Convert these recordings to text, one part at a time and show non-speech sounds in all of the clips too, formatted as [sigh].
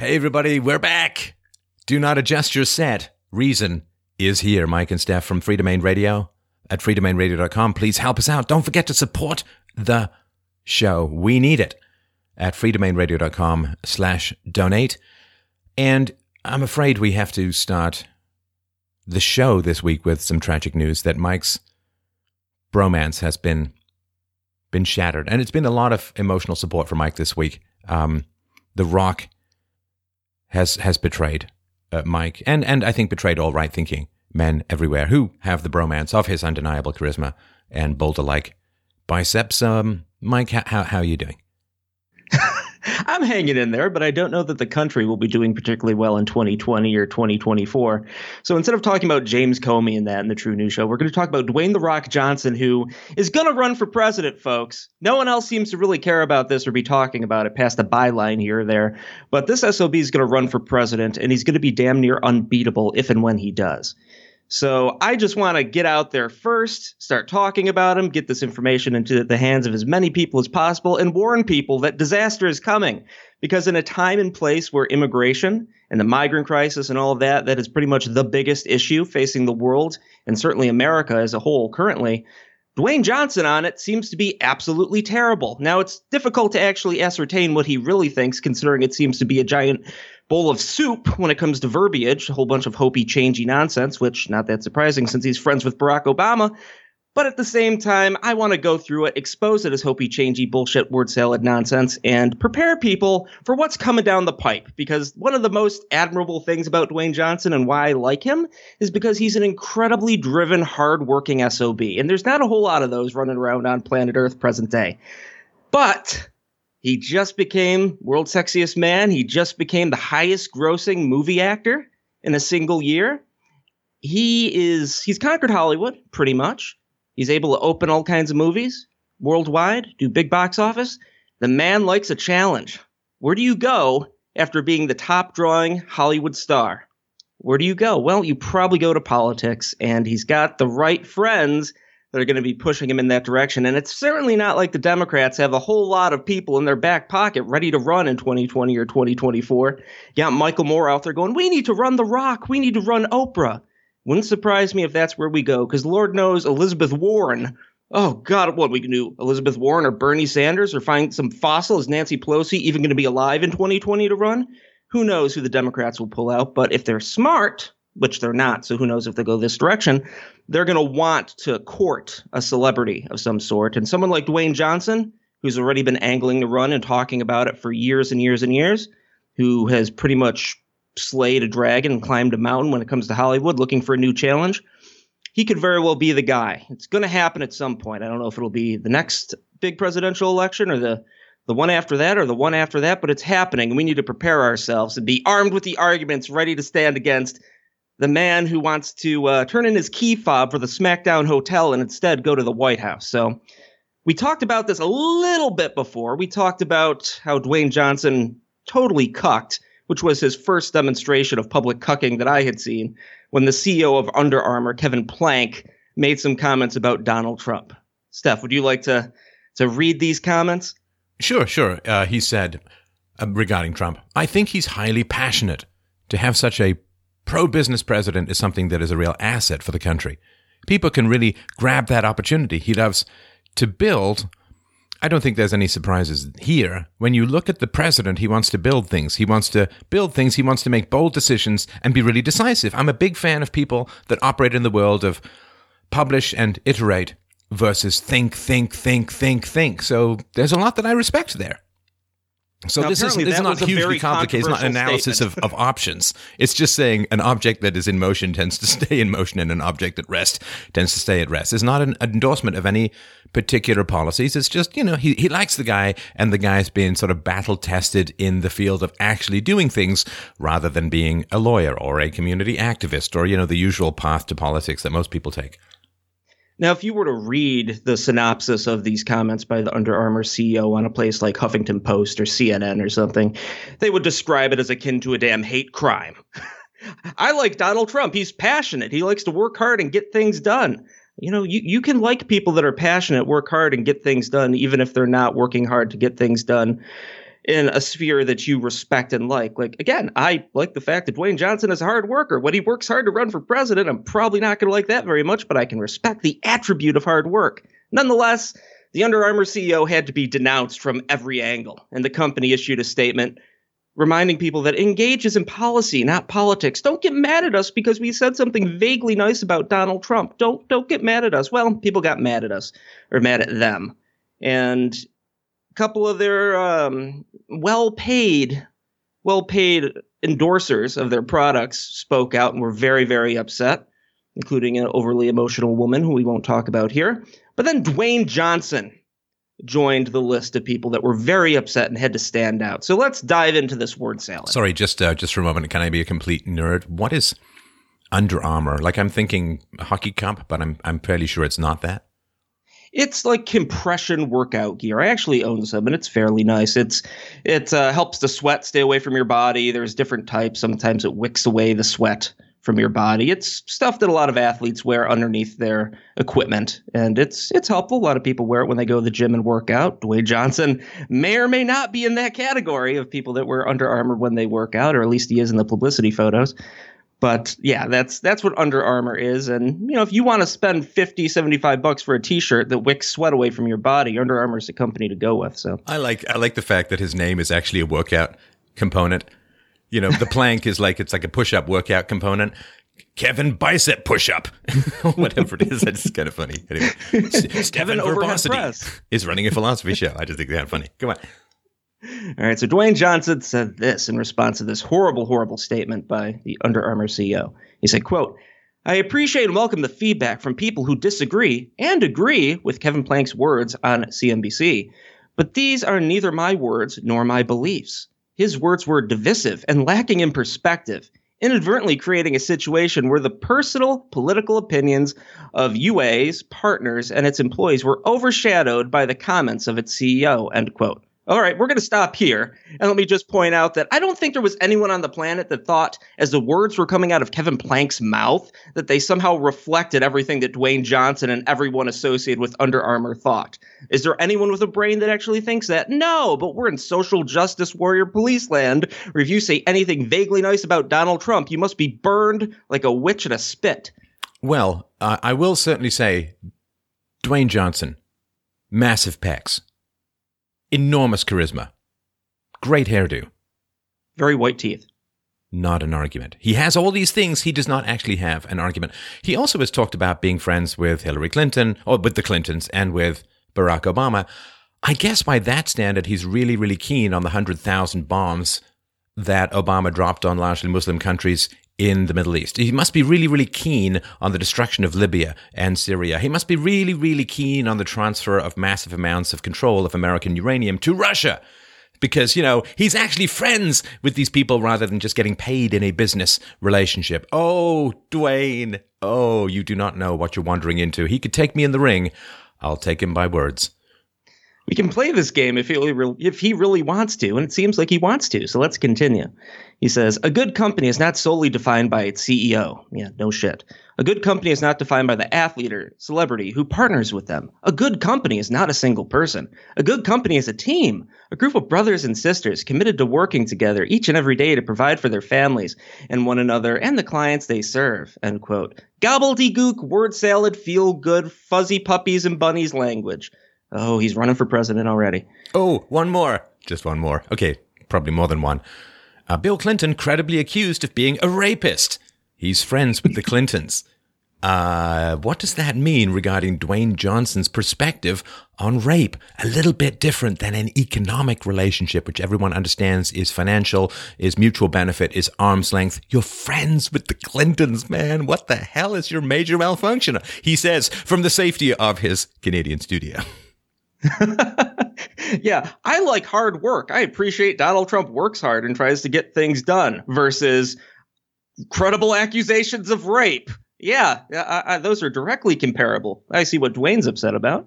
Hey, everybody, we're back. Do not adjust your set. Reason is here. Mike and Steph from Freedomain Radio at freedomainradio.com. Please help us out. Don't forget to support the show. We need it at freedomainradio.com slash donate. And I'm afraid we have to start the show this week with some tragic news that Mike's bromance has been been shattered. And it's been a lot of emotional support for Mike this week. Um, the Rock has has betrayed uh, Mike, and and I think betrayed all right thinking men everywhere who have the bromance of his undeniable charisma and boulder like biceps. Um, Mike, how how are you doing? [laughs] I'm hanging in there, but I don't know that the country will be doing particularly well in 2020 or 2024. So instead of talking about James Comey and that in the True News Show, we're going to talk about Dwayne The Rock Johnson, who is going to run for president, folks. No one else seems to really care about this or be talking about it past a byline here or there. But this SOB is going to run for president, and he's going to be damn near unbeatable if and when he does. So I just want to get out there first, start talking about him, get this information into the hands of as many people as possible, and warn people that disaster is coming. Because in a time and place where immigration and the migrant crisis and all of that, that is pretty much the biggest issue facing the world and certainly America as a whole currently, Dwayne Johnson on it seems to be absolutely terrible. Now, it's difficult to actually ascertain what he really thinks, considering it seems to be a giant bowl of soup when it comes to verbiage, a whole bunch of hopey, changey nonsense, which not that surprising since he's friends with Barack Obama. But at the same time, I want to go through it, expose it as hopey, changey, bullshit, word salad nonsense, and prepare people for what's coming down the pipe. Because one of the most admirable things about Dwayne Johnson and why I like him is because he's an incredibly driven, hardworking SOB. And there's not a whole lot of those running around on planet Earth present day. But he just became world's sexiest man. He just became the highest grossing movie actor in a single year. He is he's conquered Hollywood pretty much. He's able to open all kinds of movies worldwide, do big box office. The man likes a challenge. Where do you go after being the top drawing Hollywood star? Where do you go? Well, you probably go to politics, and he's got the right friends that are going to be pushing him in that direction. And it's certainly not like the Democrats have a whole lot of people in their back pocket ready to run in 2020 or 2024. You got Michael Moore out there going, we need to run The Rock. We need to run Oprah. Wouldn't surprise me if that's where we go, because Lord knows Elizabeth Warren. Oh God, what we can do? Elizabeth Warren or Bernie Sanders or find some fossil? Is Nancy Pelosi even going to be alive in 2020 to run? Who knows who the Democrats will pull out? But if they're smart, which they're not, so who knows if they go this direction, they're going to want to court a celebrity of some sort. And someone like Dwayne Johnson, who's already been angling to run and talking about it for years and years and years, who has pretty much slayed a dragon and climbed a mountain when it comes to Hollywood, looking for a new challenge, he could very well be the guy. It's going to happen at some point. I don't know if it'll be the next big presidential election or the the one after that or the one after that, but it's happening. We need to prepare ourselves and be armed with the arguments ready to stand against the man who wants to uh, turn in his key fob for the SmackDown Hotel and instead go to the White House. So we talked about this a little bit before. We talked about how Dwayne Johnson totally cucked, which was his first demonstration of public cucking that I had seen when the CEO of Under Armour, Kevin Plank, made some comments about Donald Trump. Steph, would you like to to read these comments? Sure, sure. Uh, he said uh, regarding Trump, I think he's highly passionate to have such a pro business president is something that is a real asset for the country. People can really grab that opportunity. He loves to build. I don't think there's any surprises here. When you look at the president, he wants to build things. He wants to build things. He wants to make bold decisions and be really decisive. I'm a big fan of people that operate in the world of publish and iterate versus think, think, think, think, think. So there's a lot that I respect there. So now, this is this is not hugely complicated. It's not an analysis of, of options. It's just saying an object that is in motion tends to [laughs] stay in motion, and an object at rest tends to stay at rest. It's not an endorsement of any particular policies. It's just you know he he likes the guy, and the guy's been sort of battle tested in the field of actually doing things rather than being a lawyer or a community activist or you know the usual path to politics that most people take. Now, if you were to read the synopsis of these comments by the Under Armour CEO on a place like Huffington Post or CNN or something, they would describe it as akin to a damn hate crime. [laughs] I like Donald Trump. He's passionate. He likes to work hard and get things done. You know, you, you can like people that are passionate, work hard, and get things done, even if they're not working hard to get things done. In a sphere that you respect and like. Like again, I like the fact that Dwayne Johnson is a hard worker. When he works hard to run for president, I'm probably not going to like that very much, but I can respect the attribute of hard work. Nonetheless, the Under Armour CEO had to be denounced from every angle, and the company issued a statement reminding people that engage is in policy, not politics. Don't get mad at us because we said something vaguely nice about Donald Trump. Don't don't get mad at us. Well, people got mad at us or mad at them, and couple of their um, well-paid, well-paid endorsers of their products spoke out and were very very upset, including an overly emotional woman who we won't talk about here. But then Dwayne Johnson joined the list of people that were very upset and had to stand out. So let's dive into this word salad. Sorry, just uh, just for a moment, can I be a complete nerd? What is Under Armour? Like I'm thinking hockey cup, but I'm I'm fairly sure it's not that. It's like compression workout gear. I actually own some, and it's fairly nice. It's it uh, helps the sweat stay away from your body. There's different types. Sometimes it wicks away the sweat from your body. It's stuff that a lot of athletes wear underneath their equipment, and it's it's helpful. A lot of people wear it when they go to the gym and work out. Dwayne Johnson may or may not be in that category of people that wear Under Armour when they work out, or at least he is in the publicity photos. But yeah, that's that's what Under Armour is. And you know, if you want to spend 50, 75 bucks for a t-shirt that wicks sweat away from your body, Under Armour is the company to go with. So I like I like the fact that his name is actually a workout component. You know, the [laughs] plank is like it's like a push-up workout component. Kevin bicep push-up, [laughs] whatever it is. That's kind of funny. Anyway, [laughs] Kevin Verbosity is running a philosophy show. I just think that's funny. Come on. All right. So Dwayne Johnson said this in response to this horrible, horrible statement by the Under Armour CEO. He said, "quote." I appreciate and welcome the feedback from people who disagree and agree with Kevin Plank's words on CNBC, but these are neither my words nor my beliefs. His words were divisive and lacking in perspective, inadvertently creating a situation where the personal political opinions of UA's partners and its employees were overshadowed by the comments of its CEO. End quote. All right, we're going to stop here. And let me just point out that I don't think there was anyone on the planet that thought, as the words were coming out of Kevin Plank's mouth, that they somehow reflected everything that Dwayne Johnson and everyone associated with Under Armour thought. Is there anyone with a brain that actually thinks that? No, but we're in social justice warrior police land, where if you say anything vaguely nice about Donald Trump, you must be burned like a witch in a spit. Well, uh, I will certainly say Dwayne Johnson, massive pecs enormous charisma, great hairdo, very white teeth. Not an argument. He has all these things. He does not actually have an argument. He also has talked about being friends with Hillary Clinton, or with the Clintons, and with Barack Obama. I guess by that standard, he's really, really keen on the 100,000 bombs that Obama dropped on largely Muslim countries in the Middle East. He must be really, really keen on the destruction of Libya and Syria. He must be really, really keen on the transfer of massive amounts of control of American uranium to Russia. Because, you know, he's actually friends with these people rather than just getting paid in a business relationship. Oh, Dwayne. Oh, you do not know what you're wandering into. He could take me in the ring. I'll take him by words we can play this game if he really, if he really wants to, and it seems like he wants to. So let's continue. He says, "A good company is not solely defined by its CEO." Yeah, no shit. A good company is not defined by the athlete or celebrity who partners with them. A good company is not a single person. A good company is a team, a group of brothers and sisters committed to working together each and every day to provide for their families and one another and the clients they serve. End quote. Gobbledygook, word salad, feel good, fuzzy puppies and bunnies language. Oh, he's running for president already. Oh, one more. Just one more. Okay, probably more than one. Uh, Bill Clinton credibly accused of being a rapist. He's friends with the Clintons. Uh, what does that mean regarding Dwayne Johnson's perspective on rape? A little bit different than an economic relationship, which everyone understands is financial, is mutual benefit, is arm's length. You're friends with the Clintons, man. What the hell is your major malfunction? He says from the safety of his Canadian studio. [laughs] yeah, I like hard work. I appreciate Donald Trump works hard and tries to get things done versus credible accusations of rape. Yeah, I, I, those are directly comparable. I see what Dwayne's upset about.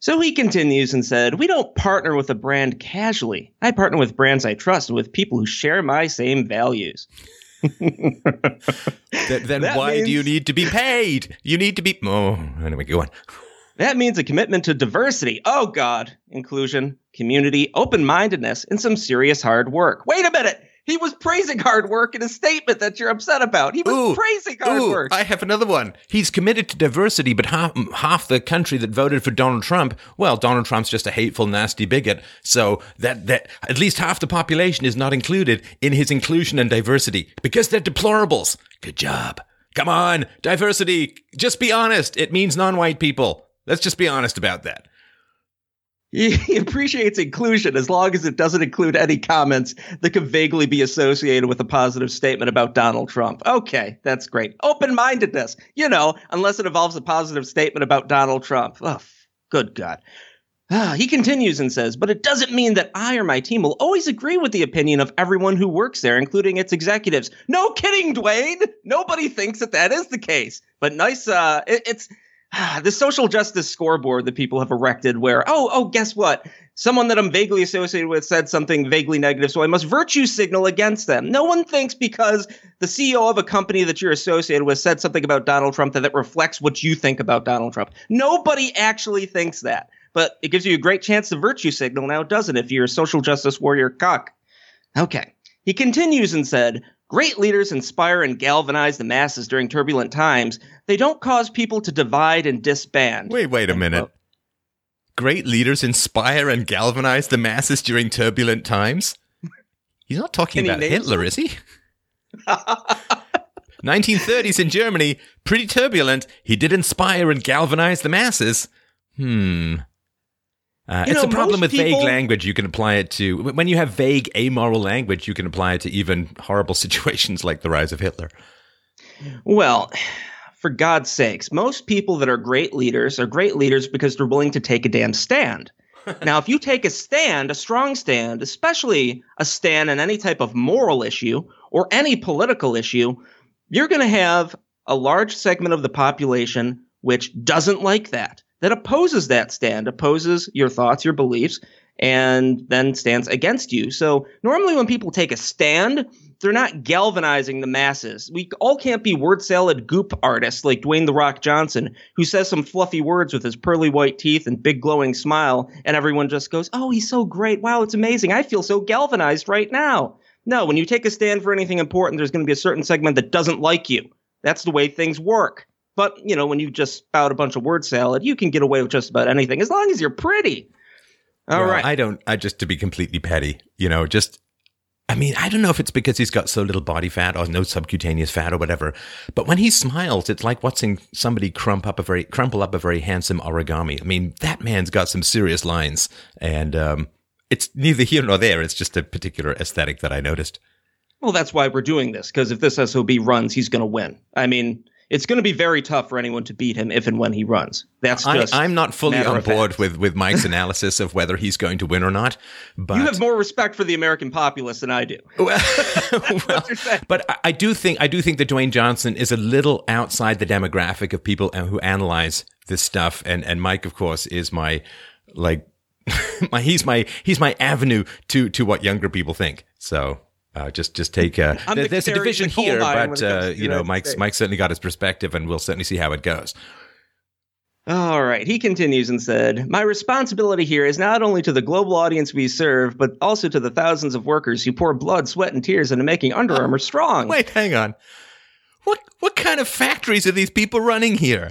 So he continues and said, We don't partner with a brand casually. I partner with brands I trust and with people who share my same values. [laughs] then, then why means... do you need to be paid? You need to be. Oh, anyway, go on. That means a commitment to diversity. Oh, God. Inclusion, community, open mindedness, and some serious hard work. Wait a minute. He was praising hard work in a statement that you're upset about. He was Ooh, praising hard ooh, work. I have another one. He's committed to diversity, but half, mm, half the country that voted for Donald Trump, well, Donald Trump's just a hateful, nasty bigot. So that, that at least half the population is not included in his inclusion and diversity because they're deplorables. Good job. Come on, diversity. Just be honest. It means non-white people. Let's just be honest about that. He, appreciates inclusion as long as it doesn't include any comments that could vaguely be associated with a positive statement about Donald Trump. Okay, that's great. Open mindedness, you know, unless it involves a positive statement about Donald Trump. Oh, good God. Ah, he continues and says, but it doesn't mean that I or my team will always agree with the opinion of everyone who works there, including its executives. No kidding, Dwayne. Nobody thinks that that is the case. But nice, uh, it, it's [sighs] the social justice scoreboard that people have erected where, oh, oh, guess what? Someone that I'm vaguely associated with said something vaguely negative, so I must virtue signal against them. No one thinks because the CEO of a company that you're associated with said something about Donald Trump that that reflects what you think about Donald Trump. Nobody actually thinks that. But it gives you a great chance to virtue signal now, doesn't it, if you're a social justice warrior cock? Okay. He continues and said, Great leaders inspire and galvanize the masses during turbulent times. They don't cause people to divide and disband. Wait, wait a minute. Great leaders inspire and galvanize the masses during turbulent times? He's not talking about Hitler, is he? 1930s in Germany, pretty turbulent. He did inspire and galvanize the masses. Hmm. Uh, it's know, a problem with vague language. You can apply it to when you have vague amoral language. You can apply it to even horrible [laughs] situations like the rise of Hitler. Well, [sighs] for God's sakes, most people that are great leaders are great leaders because they're willing to take a damn stand. [laughs] now, if you take a stand, a strong stand, especially a stand on any type of moral issue or any political issue, you're going to have a large segment of the population which doesn't like that, that opposes that stand, opposes your thoughts, your beliefs, and then stands against you. So normally when people take a stand, they're not galvanizing the masses. We all can't be word salad goop artists like Dwayne the Rock Johnson, who says some fluffy words with his pearly white teeth and big glowing smile, and everyone just goes, "Oh, he's so great! Wow, it's amazing! I feel so galvanized right now." No, when you take a stand for anything important, there's going to be a certain segment that doesn't like you. That's the way things work. But you know, when you just spout a bunch of word salad, you can get away with just about anything as long as you're pretty. All Well, right. I don't. I just to be completely petty, you know, just. I mean, I don't know if it's because he's got so little body fat or no subcutaneous fat or whatever, but when he smiles, it's like watching somebody crump up a very crumple up a very handsome origami. I mean, that man's got some serious lines, and um, it's neither here nor there. It's just a particular aesthetic that I noticed. Well, that's why we're doing this because if this SOB runs, he's going to win. I mean, it's going to be very tough for anyone to beat him if and when he runs. That's just. I'm not fully on board with with Mike's analysis of whether he's going to win or not, but You have more respect for the American populace than I do. [laughs] well, what but I- I do think I do think that Dwayne Johnson is a little outside the demographic of people uh, who analyze this stuff, and and Mike, of course, is my like [laughs] my he's my he's my avenue to to what younger people think. So. Uh, just, just take. Uh, I'm there- the there's a division the here, but uh, you know, United Mike's States. Mike certainly got his perspective, and we'll certainly see how it goes. All right. He continues and said, My responsibility here is not only to the global audience we serve, but also to the thousands of workers who pour blood, sweat, and tears into making Under Armour strong. Wait, hang on. What what kind of factories are these people running here?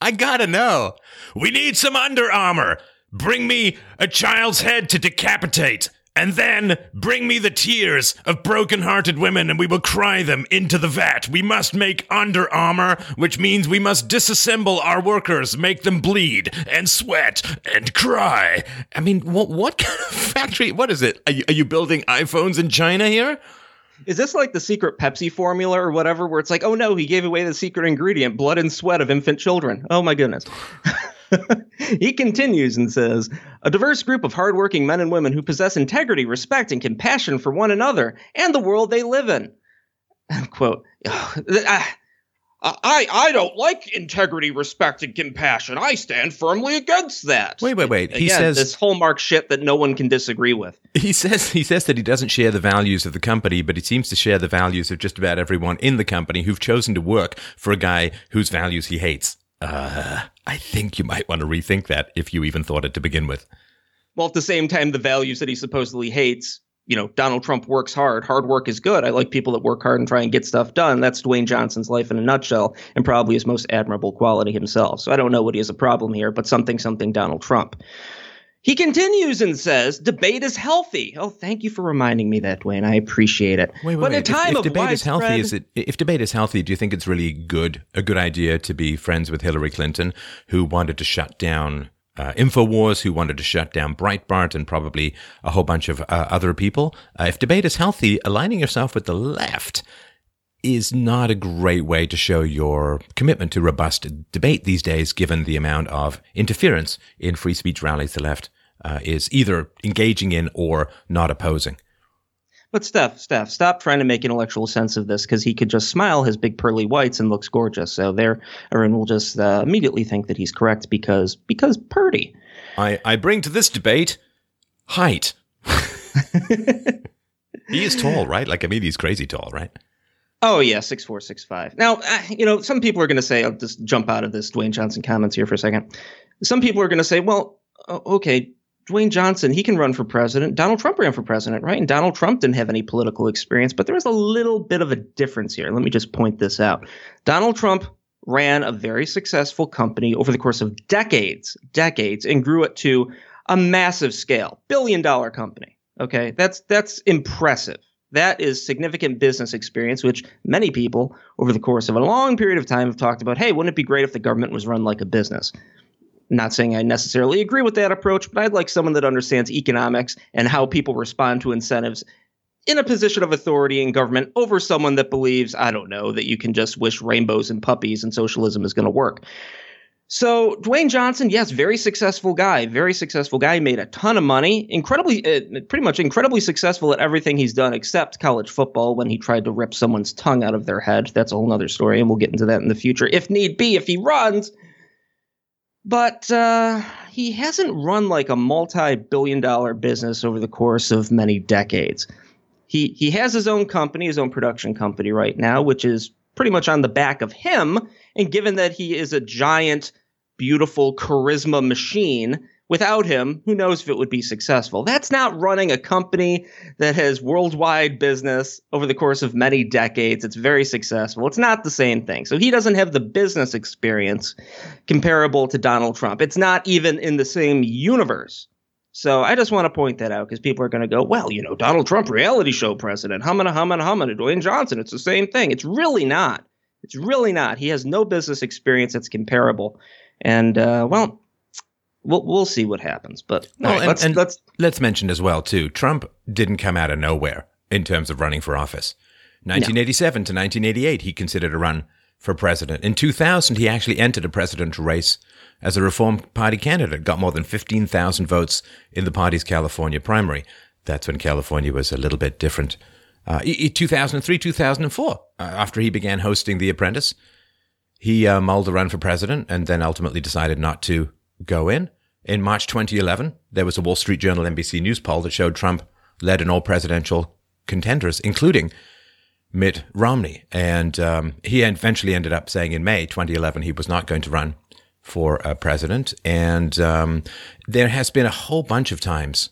I gotta know. We need some Under Armour. Bring me a child's head to decapitate. And then bring me the tears of broken-hearted women, and we will cry them into the vat. We must make Under Armour, which means we must disassemble our workers, make them bleed and sweat and cry. I mean, what what kind of [laughs] factory? What is it? Are you, are you building iPhones in China here? Is this like the secret Pepsi formula or whatever, where it's like, oh no, he gave away the secret ingredient blood and sweat of infant children? Oh my goodness. [laughs] [laughs] he continues and says, a diverse group of hardworking men and women who possess integrity, respect, and compassion for one another and the world they live in. Quote. [sighs] I, I, I don't like integrity, respect, and compassion. I stand firmly against that. Wait, wait, wait. He Again, says this hallmark shit that no one can disagree with. He says he says that he doesn't share the values of the company, but he seems to share the values of just about everyone in the company who've chosen to work for a guy whose values he hates. Uh, I think you might want to rethink that if you even thought it to begin with. Well, at the same time, the values that he supposedly hates, you know, Donald Trump works hard. Hard work is good. I like people that work hard and try and get stuff done. That's Dwayne Johnson's life in a nutshell, and probably his most admirable quality himself. So I don't know what he has a problem here, but something, something Donald Trump. He continues and says, "Debate is healthy." Oh, thank you for reminding me that, Dwayne. I appreciate it. Wait, wait, but wait. a time if, if of debate is healthy, is it? If debate is healthy, do you think it's really good, a good idea to be friends with Hillary Clinton, who wanted to shut down uh, Infowars, who wanted to shut down Breitbart, and probably a whole bunch of uh, other people? Uh, if debate is healthy, aligning yourself with the left is not a great way to show your commitment to robust debate these days, given the amount of interference in free speech rallies to the left uh, is either engaging in or not opposing. But Steph, Steph, stop trying to make intellectual sense of this because he could just smile his big pearly whites and looks gorgeous. So there, everyone will just uh, immediately think that he's correct because because Purdy. I, I bring to this debate height. [laughs] he is tall, right? Like, I mean, he's crazy tall, right? Oh yeah, six four six five. Now, uh, you know, some people are going to say, I'll just jump out of this Dwayne Johnson comments here for a second. Some people are going to say, well, okay, Dwayne Johnson, he can run for president. Donald Trump ran for president, right? And Donald Trump didn't have any political experience, but there is a little bit of a difference here. Let me just point this out. Donald Trump ran a very successful company over the course of decades, decades, and grew it to a massive scale, billion dollar company. Okay, that's that's impressive. That is significant business experience, which many people over the course of a long period of time have talked about. Hey, wouldn't it be great if the government was run like a business? Not saying I necessarily agree with that approach, but I'd like someone that understands economics and how people respond to incentives in a position of authority in government over someone that believes, I don't know, that you can just wish rainbows and puppies and socialism is going to work. So Dwayne Johnson, yes, very successful guy, very successful guy. Made a ton of money, incredibly, uh, pretty much incredibly successful at everything he's done except college football when he tried to rip someone's tongue out of their head. That's a whole other story, and we'll get into that in the future if need be, if he runs. But uh, he hasn't run like a multi-billion-dollar business over the course of many decades. He he has his own company, his own production company right now, which is pretty much on the back of him. And given that he is a giant, beautiful charisma machine, without him, who knows if it would be successful? That's not running a company that has worldwide business over the course of many decades. It's very successful. It's not the same thing. So he doesn't have the business experience comparable to Donald Trump. It's not even in the same universe. So I just want to point that out because people are going to go, well, you know, Donald Trump, reality show president, humming, humming, humming, Dwayne Johnson. It's the same thing. It's really not. It's really not. He has no business experience that's comparable. And, uh, well, we'll we'll see what happens. But Well, right, and, let's, and let's let's mention as well too. Trump didn't come out of nowhere in terms of running for office. 1987 to 1988, he considered a run for president. In 2000, he actually entered a presidential race as a Reform Party candidate. Got more than 15,000 votes in the party's California primary. That's when California was a little bit different. Uh, i- i- 2003, 2004, uh, after he began hosting The Apprentice, he uh, mulled a run for president and then ultimately decided not to go in. In March 2011, there was a Wall Street Journal NBC News poll that showed Trump led in all presidential contenders, including Mitt Romney. And um, he eventually ended up saying in May 2011 he was not going to run for uh, president. And um, there has been a whole bunch of times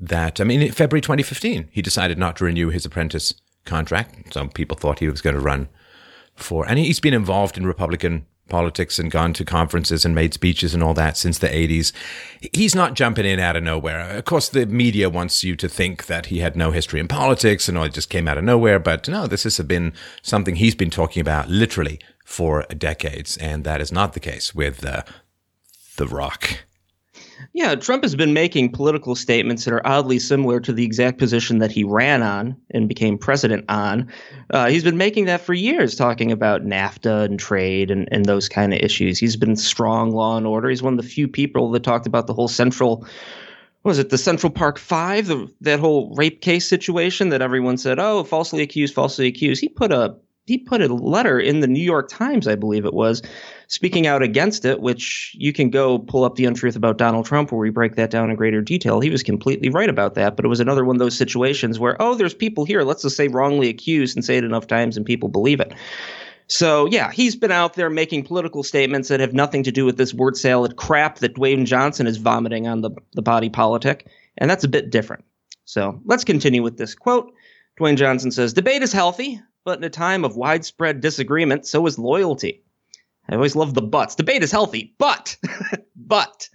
that, I mean, in February 2015, he decided not to renew his apprentice contract. Some people thought he was going to run for, and he's been involved in Republican politics and gone to conferences and made speeches and all that since the 80s. He's not jumping in out of nowhere. Of course, the media wants you to think that he had no history in politics and all it just came out of nowhere. But no, this has been something he's been talking about literally for decades. And that is not the case with uh, The Rock. Yeah, Trump has been making political statements that are oddly similar to the exact position that he ran on and became president on. Uh, he's been making that for years, talking about NAFTA and trade and, and those kind of issues. He's been strong law and order. He's one of the few people that talked about the whole central, was it, the Central Park Five, the, that whole rape case situation that everyone said, oh, falsely accused, falsely accused. He put a he put a letter in the New York Times, I believe it was, speaking out against it, which you can go pull up the untruth about Donald Trump where we break that down in greater detail. He was completely right about that, but it was another one of those situations where, oh, there's people here, let's just say wrongly accused and say it enough times and people believe it. So yeah, he's been out there making political statements that have nothing to do with this word salad crap that Dwayne Johnson is vomiting on the, the body politic, and that's a bit different. So let's continue with this quote. Dwayne Johnson says, Debate is healthy, but in a time of widespread disagreement, so is loyalty. I always love the buts. Debate is healthy, but, [laughs] but,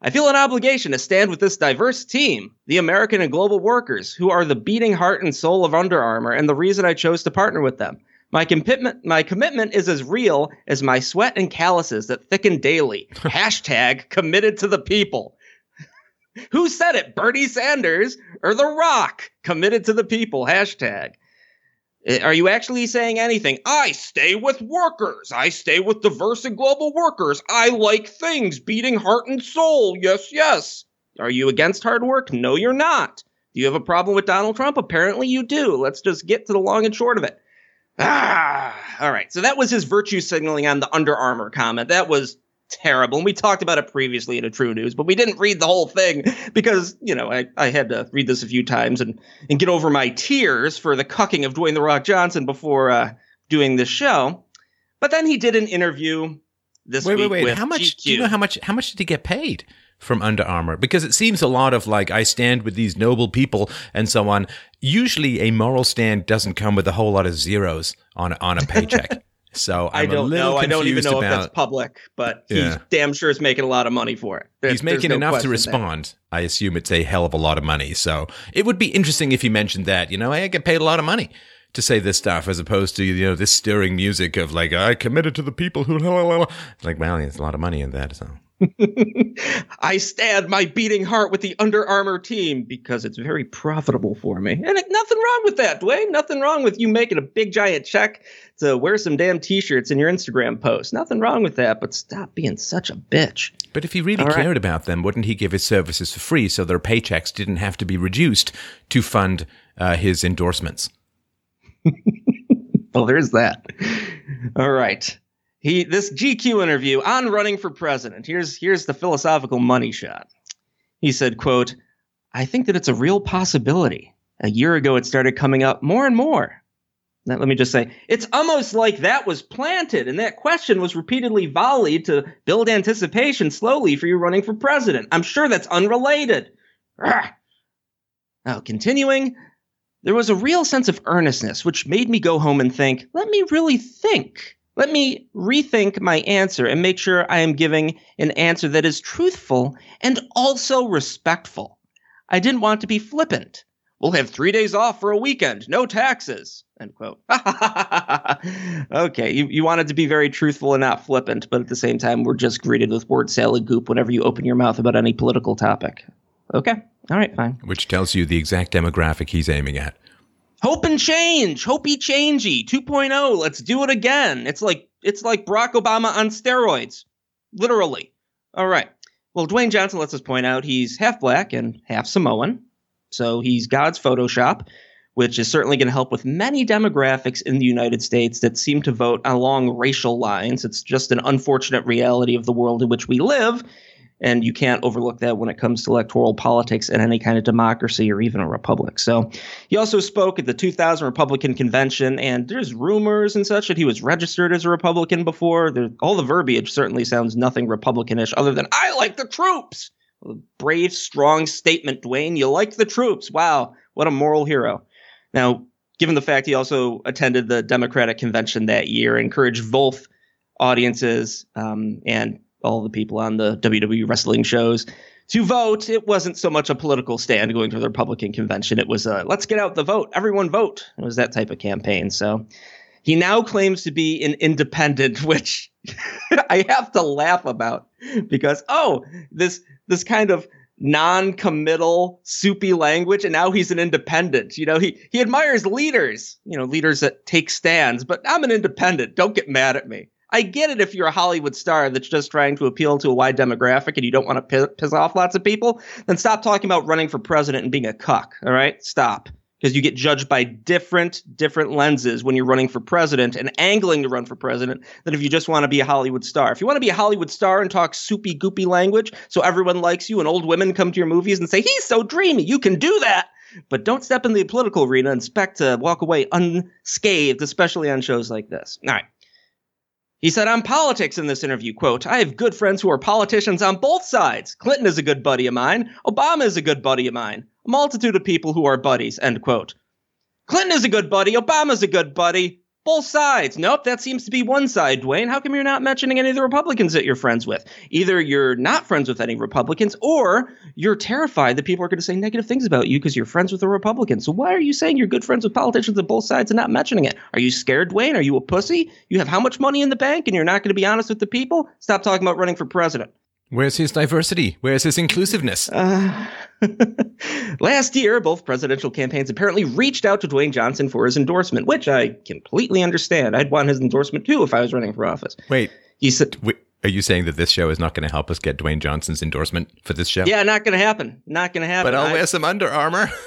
I feel an obligation to stand with this diverse team, the American and global workers, who are the beating heart and soul of Under Armour and the reason I chose to partner with them. My commitment, my commitment is as real as my sweat and calluses that thicken daily. [laughs] Hashtag committed to the people. [laughs] Who said it? Bernie Sanders or The Rock? Committed to the people. Hashtag. Uh, are you actually saying anything? I stay with workers. I stay with diverse and global workers. I like things beating heart and soul. Yes, yes. Are you against hard work? No, you're not. Do you have a problem with Donald Trump? Apparently you do. Let's just get to the long and short of it. Ah, all right. So that was his virtue signaling on the Under Armour comment. That was terrible. And we talked about it previously in a True News, but we didn't read the whole thing because, you know, I, I had to read this a few times and, and get over my tears for the cucking of Dwayne The Rock Johnson before uh, doing this show. But then he did an interview this wait, week wait, wait. with How much? GQ. Do you know how much? How much did he get paid from Under Armour? Because it seems a lot of like I stand with these noble people and so on. Usually, a moral stand doesn't come with a whole lot of zeros on on a paycheck. [laughs] So I'm I don't a little know. I don't even know if that's public, but he's Yeah. damn sure is making a lot of money for it. There- He's making no enough to question there. respond. I assume it's a hell of a lot of money. So it would be interesting if he mentioned that. You know, I get paid a lot of money to say this stuff, as opposed to you know this stirring music of like I committed to the people who. It's like, well, there's a lot of money in that. So I stand my beating heart with the Under Armour team because it's very profitable for me. And nothing wrong with that, Dwayne. Nothing wrong with you making a big giant check to wear some damn t-shirts in your Instagram post. Nothing wrong with that, but stop being such a bitch. But if he really All right. cared about them, wouldn't he give his services for free so their paychecks didn't have to be reduced to fund uh, his endorsements? [laughs] Well, there's that. All right. He this GQ interview on running for president. Here's here's the philosophical money shot. He said, quote, I think that it's a real possibility. A year ago it started coming up more and more. Let me just say, it's almost like that was planted and that question was repeatedly volleyed to build anticipation slowly for you running for president. I'm sure that's unrelated. Now, continuing, there was a real sense of earnestness, which made me go home and think, let me really think. Let me rethink my answer and make sure I am giving an answer that is truthful and also respectful. I didn't want to be flippant. We'll have three days off for a weekend, no taxes. End quote. [laughs] okay, you, you wanted to be very truthful and not flippant, but at the same time, we're just greeted with word salad goop whenever you open your mouth about any political topic. Okay, all right, fine. Which tells you the exact demographic he's aiming at. Hope and change, hopey changey, 2.0. Let's do it again. It's like it's like Barack Obama on steroids, literally. All right. Well, Dwayne Johnson lets us point out he's half black and half Samoan, so he's God's Photoshop, which is certainly going to help with many demographics in the United States that seem to vote along racial lines. It's just an unfortunate reality of the world in which we live. And you can't overlook that when it comes to electoral politics in any kind of democracy or even a republic. So he also spoke at the 2000 Republican convention, and there's rumors and such that he was registered as a Republican before. There, all the verbiage certainly sounds nothing Republicanish other than, I like the troops. Brave, strong statement, Dwayne. You like the troops. Wow, what a moral hero. Now, given the fact he also attended the Democratic convention that year, encouraged both audiences um, and all the people on the WWE wrestling shows to vote. It wasn't so much a political stand going to the Republican convention. It was a let's get out the vote, everyone vote. It was that type of campaign. So he now claims to be an independent, [laughs] which [laughs] I have to laugh about because oh, this this kind of non-committal soupy language and now he's an independent you know he he admires leaders you know leaders that take stands but i'm an independent don't get mad at me I get it if you're a Hollywood star that's just trying to appeal to a wide demographic and you don't want to piss, off lots of people, then stop talking about running for president and being a cuck. All right? Stop. Because you get judged by different different lenses when you're running for president and angling to run for president than if you just want to be a Hollywood star. If you want to be a Hollywood star and talk soupy goopy language so everyone likes you and old women come to your movies and say, he's so dreamy, you can do that. But don't step in the political arena and expect to walk away unscathed, especially on shows like this. All right. He said on politics in this interview, quote, I have good friends who are politicians on both sides. Clinton is a good buddy of mine. Obama is a good buddy of mine. A multitude of people who are buddies, end quote. Clinton is a good buddy. Obama's a good buddy. Both sides. Nope, that seems to be one side, Dwayne. How come you're not mentioning any of the Republicans that you're friends with? Either you're not friends with any Republicans or you're terrified that people are going to say negative things about you because you're friends with the Republicans. So why are you saying you're good friends with politicians on both sides and not mentioning it? Are you scared, Dwayne? Are you a pussy? You have how much money in the bank and you're not going to be honest with the people? Stop talking about running for president. Where's his diversity? Where's his inclusiveness? Uh, [laughs] last year, both presidential campaigns apparently reached out to Dwayne Johnson for his endorsement, which I completely understand. I'd want his endorsement too if I was running for office. Wait, he said, wait, "Are you saying that this show is not going to help us get Dwayne Johnson's endorsement for this show?" Yeah, not going to happen. Not going to happen. But I'll I, wear some Under Armour. [laughs]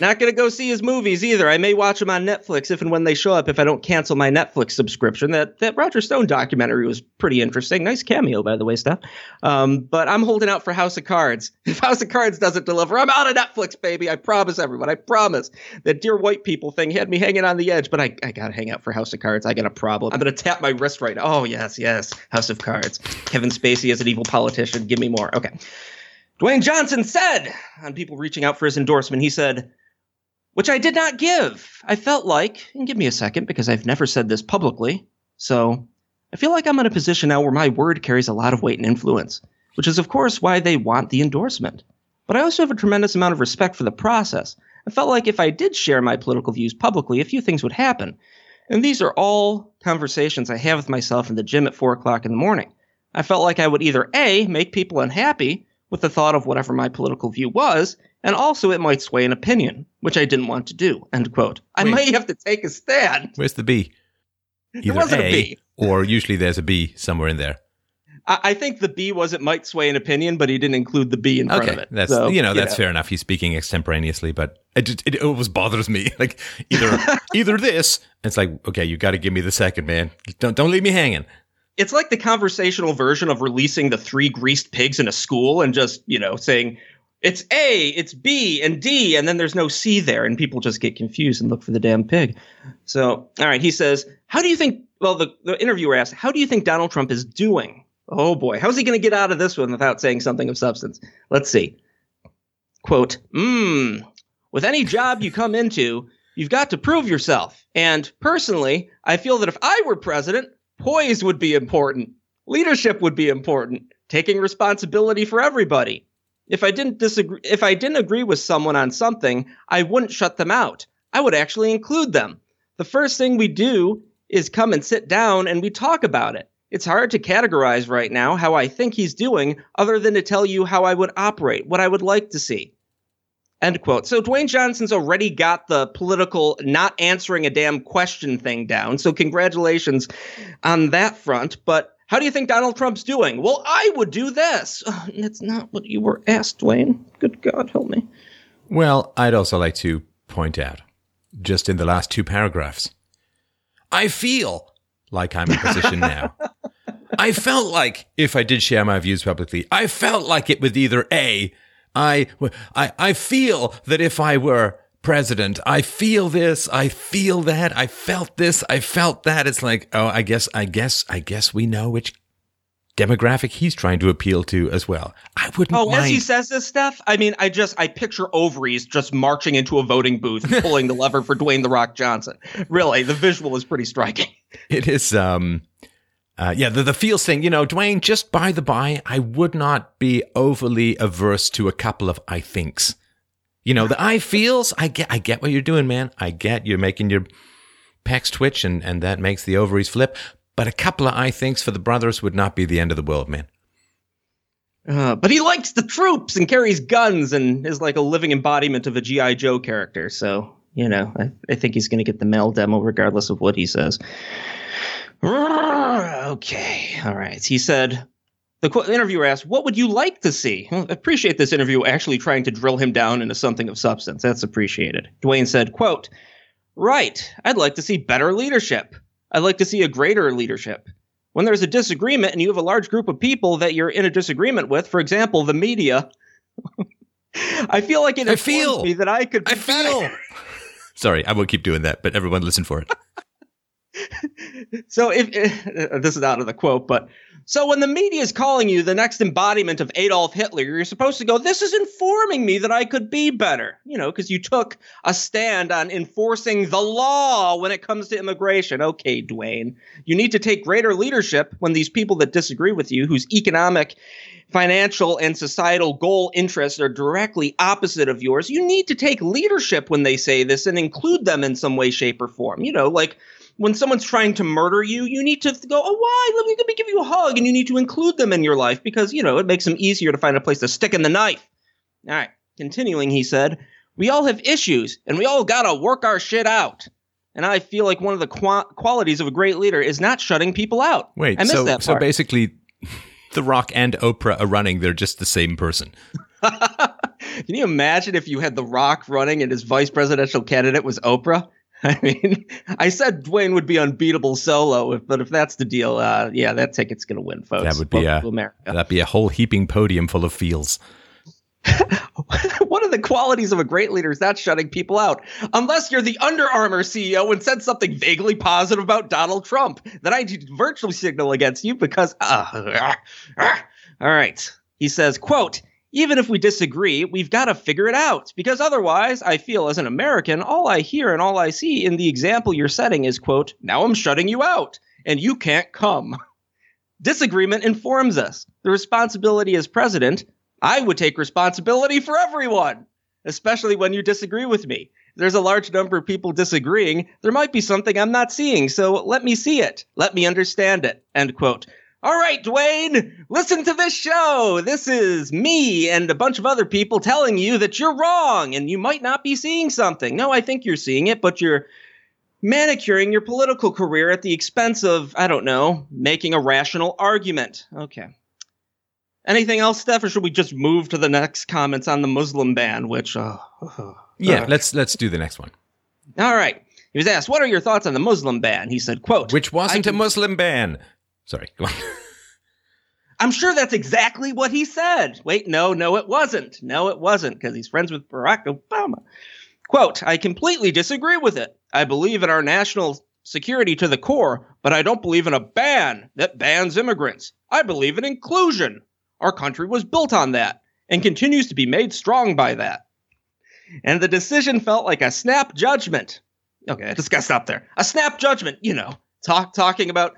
Not going to go see his movies either. I may watch them on Netflix if and when they show up if I don't cancel my Netflix subscription. That that Roger Stone documentary was pretty interesting. Nice cameo, by the way, Steph. Um, but I'm holding out for House of Cards. [laughs] If House of Cards doesn't deliver, I'm out of Netflix, baby. I promise everyone. I promise. That dear white people thing had me hanging on the edge, but I, I got to hang out for House of Cards. I got a problem. I'm going to tap my wrist right now. Oh, yes, yes. House of Cards. Kevin Spacey as an evil politician. Give me more. Okay. Dwayne Johnson said on people reaching out for his endorsement, he said, which I did not give. I felt like, and give me a second because I've never said this publicly, so I feel like I'm in a position now where my word carries a lot of weight and influence, which is, of course, why they want the endorsement. But I also have a tremendous amount of respect for the process. I felt like if I did share my political views publicly, a few things would happen. And these are all conversations I have with myself in the gym at 4 o'clock in the morning. I felt like I would either A, make people unhappy, with the thought of whatever my political view was, and also it might sway an opinion, which I didn't want to do. End quote. I Wait, may have to take a stand. Where's the B? Either there wasn't a, a B. Or usually there's a B somewhere in there. I, I, think the B was it might sway an opinion, but he didn't include the B in front okay, of it. That's so, you know that's fair enough. He's speaking extemporaneously, but it it, it always bothers me. [laughs] Like either either this, it's like okay, you got to give me the second, man. Don't don't leave me hanging it's like the conversational version of releasing the three greased pigs in a school and just, you know, saying it's A, it's B, and D, and then there's no C there, and people just get confused and look for the damn pig. So, all right, he says, How do you think? Well, the, the interviewer asks, How do you think Donald Trump is doing? Oh boy, how's he going to get out of this one without saying something of substance? Let's see. Quote, Mmm, with any job you come into, you've got to prove yourself. And personally, I feel that if I were president, Poise would be important. Leadership would be important. Taking responsibility for everybody. If I didn't disagree, if I didn't agree with someone on something, I wouldn't shut them out. I would actually include them. The first thing we do is come and sit down and we talk about it. It's hard to categorize right now how I think he's doing, other than to tell you how I would operate, what I would like to see. End quote. So Dwayne Johnson's already got the political not answering a damn question thing down. So congratulations on that front. But how do you think Donald Trump's doing? Well, I would do this. [sighs] that's not what you were asked, Dwayne. Good God, help me. Well, I'd also like to point out, just in the last two paragraphs, I feel like I'm in position now. [laughs] I felt like if I did share my views publicly, I felt like it would either A, I, I, I feel that if I were president, I feel this, I feel that, I felt this, I felt that. It's like, oh, I guess, I guess, I guess we know which demographic he's trying to appeal to as well. I wouldn't. Oh, mind. as he says this stuff, I mean, I just I picture ovaries just marching into a voting booth, [laughs] pulling the lever for Dwayne the Rock Johnson. Really, the visual is pretty striking. It is. Um, uh, yeah, the, the feels thing, you know, Dwayne, just by the by, I would not be overly averse to a couple of I thinks. You know, the I feels, I get, I get what you're doing, man. I get you're making your pecs twitch and, and that makes the ovaries flip. But a couple of I thinks for the brothers would not be the end of the world, man. Uh, but he likes the troops and carries guns and is like a living embodiment of a G.I. Joe character. So, you know, I, I think he's going to get the male demo regardless of what he says. [sighs] Okay, all right. He said, the interviewer asked, What would you like to see? Well, appreciate this interview actually trying to drill him down into something of substance. That's appreciated. Dwayne said, quote, Right. I'd like to see better leadership. I'd like to see a greater leadership. When there's a disagreement and you have a large group of people that you're in a disagreement with, for example, the media, [laughs] I feel like it I feel me that I could. I feel. [laughs] Sorry, I won't keep doing that, but everyone listen for it. [laughs] so if this is out of the quote, but so when the media is calling you the next embodiment of Adolf Hitler, you're supposed to go, this is informing me that I could be better. You know, because you took a stand on enforcing the law when it comes to immigration. Okay, Dwayne, you need to take greater leadership when these people that disagree with you, whose economic financial and societal goal interests are directly opposite of yours, you need to take leadership when they say this and include them in some way, shape, or form. You know, like when someone's trying to murder you, you need to go, oh, why? Let me, let me give you a hug. And you need to include them in your life because, you know, it makes them easier to find a place to stick in the knife. All right. Continuing, he said, we all have issues and we all got to work our shit out. And I feel like one of the qu- qualities of a great leader is not shutting people out. Wait, I so, so basically, [laughs] The Rock and Oprah are running. They're just the same person. [laughs] Can you imagine if you had The Rock running and his vice presidential candidate was Oprah? [laughs] I mean, I said Dwayne would be unbeatable solo, but if that's the deal, uh, yeah, that ticket's going to win, folks. That would be a that'd be a whole heaping podium full of feels. [laughs] One of the qualities of a great leader is not shutting people out. Unless you're the Under Armour CEO and said something vaguely positive about Donald Trump, then I virtually signal against you because. Uh, uh, [laughs] all right. He says, quote, even if we disagree, we've got to figure it out because otherwise, I feel as an American, all I hear and all I see in the example you're setting is, quote, now I'm shutting you out and you can't come. Disagreement informs us. The responsibility as president, I would take responsibility for everyone, especially when you disagree with me. There's a large number of people disagreeing. There might be something I'm not seeing, so let me see it. Let me understand it. End quote. All right, Dwayne, listen to this show. This is me and a bunch of other people telling you that you're wrong and you might not be seeing something. No, I think you're seeing it, but you're manicuring your political career at the expense of, I don't know, making a rational argument. Okay. Anything else, Steph, or should we just move to the next comments on the Muslim ban? Which, uh, [sighs] uh, yeah, let's let's do the next one. All right. He was asked, "What are your thoughts on the Muslim ban?" He said, "Quote, which wasn't a Muslim ban. Sorry, go on. [laughs] I'm sure that's exactly what he said. Wait, no, no, it wasn't. No, it wasn't, because he's friends with Barack Obama. Quote, I completely disagree with it. I believe in our national security to the core, but I don't believe in a ban that bans immigrants. I believe in inclusion. Our country was built on that and continues to be made strong by that. And the decision felt like a snap judgment. Okay, I just got to stop there. A snap judgment, you know, talk talking about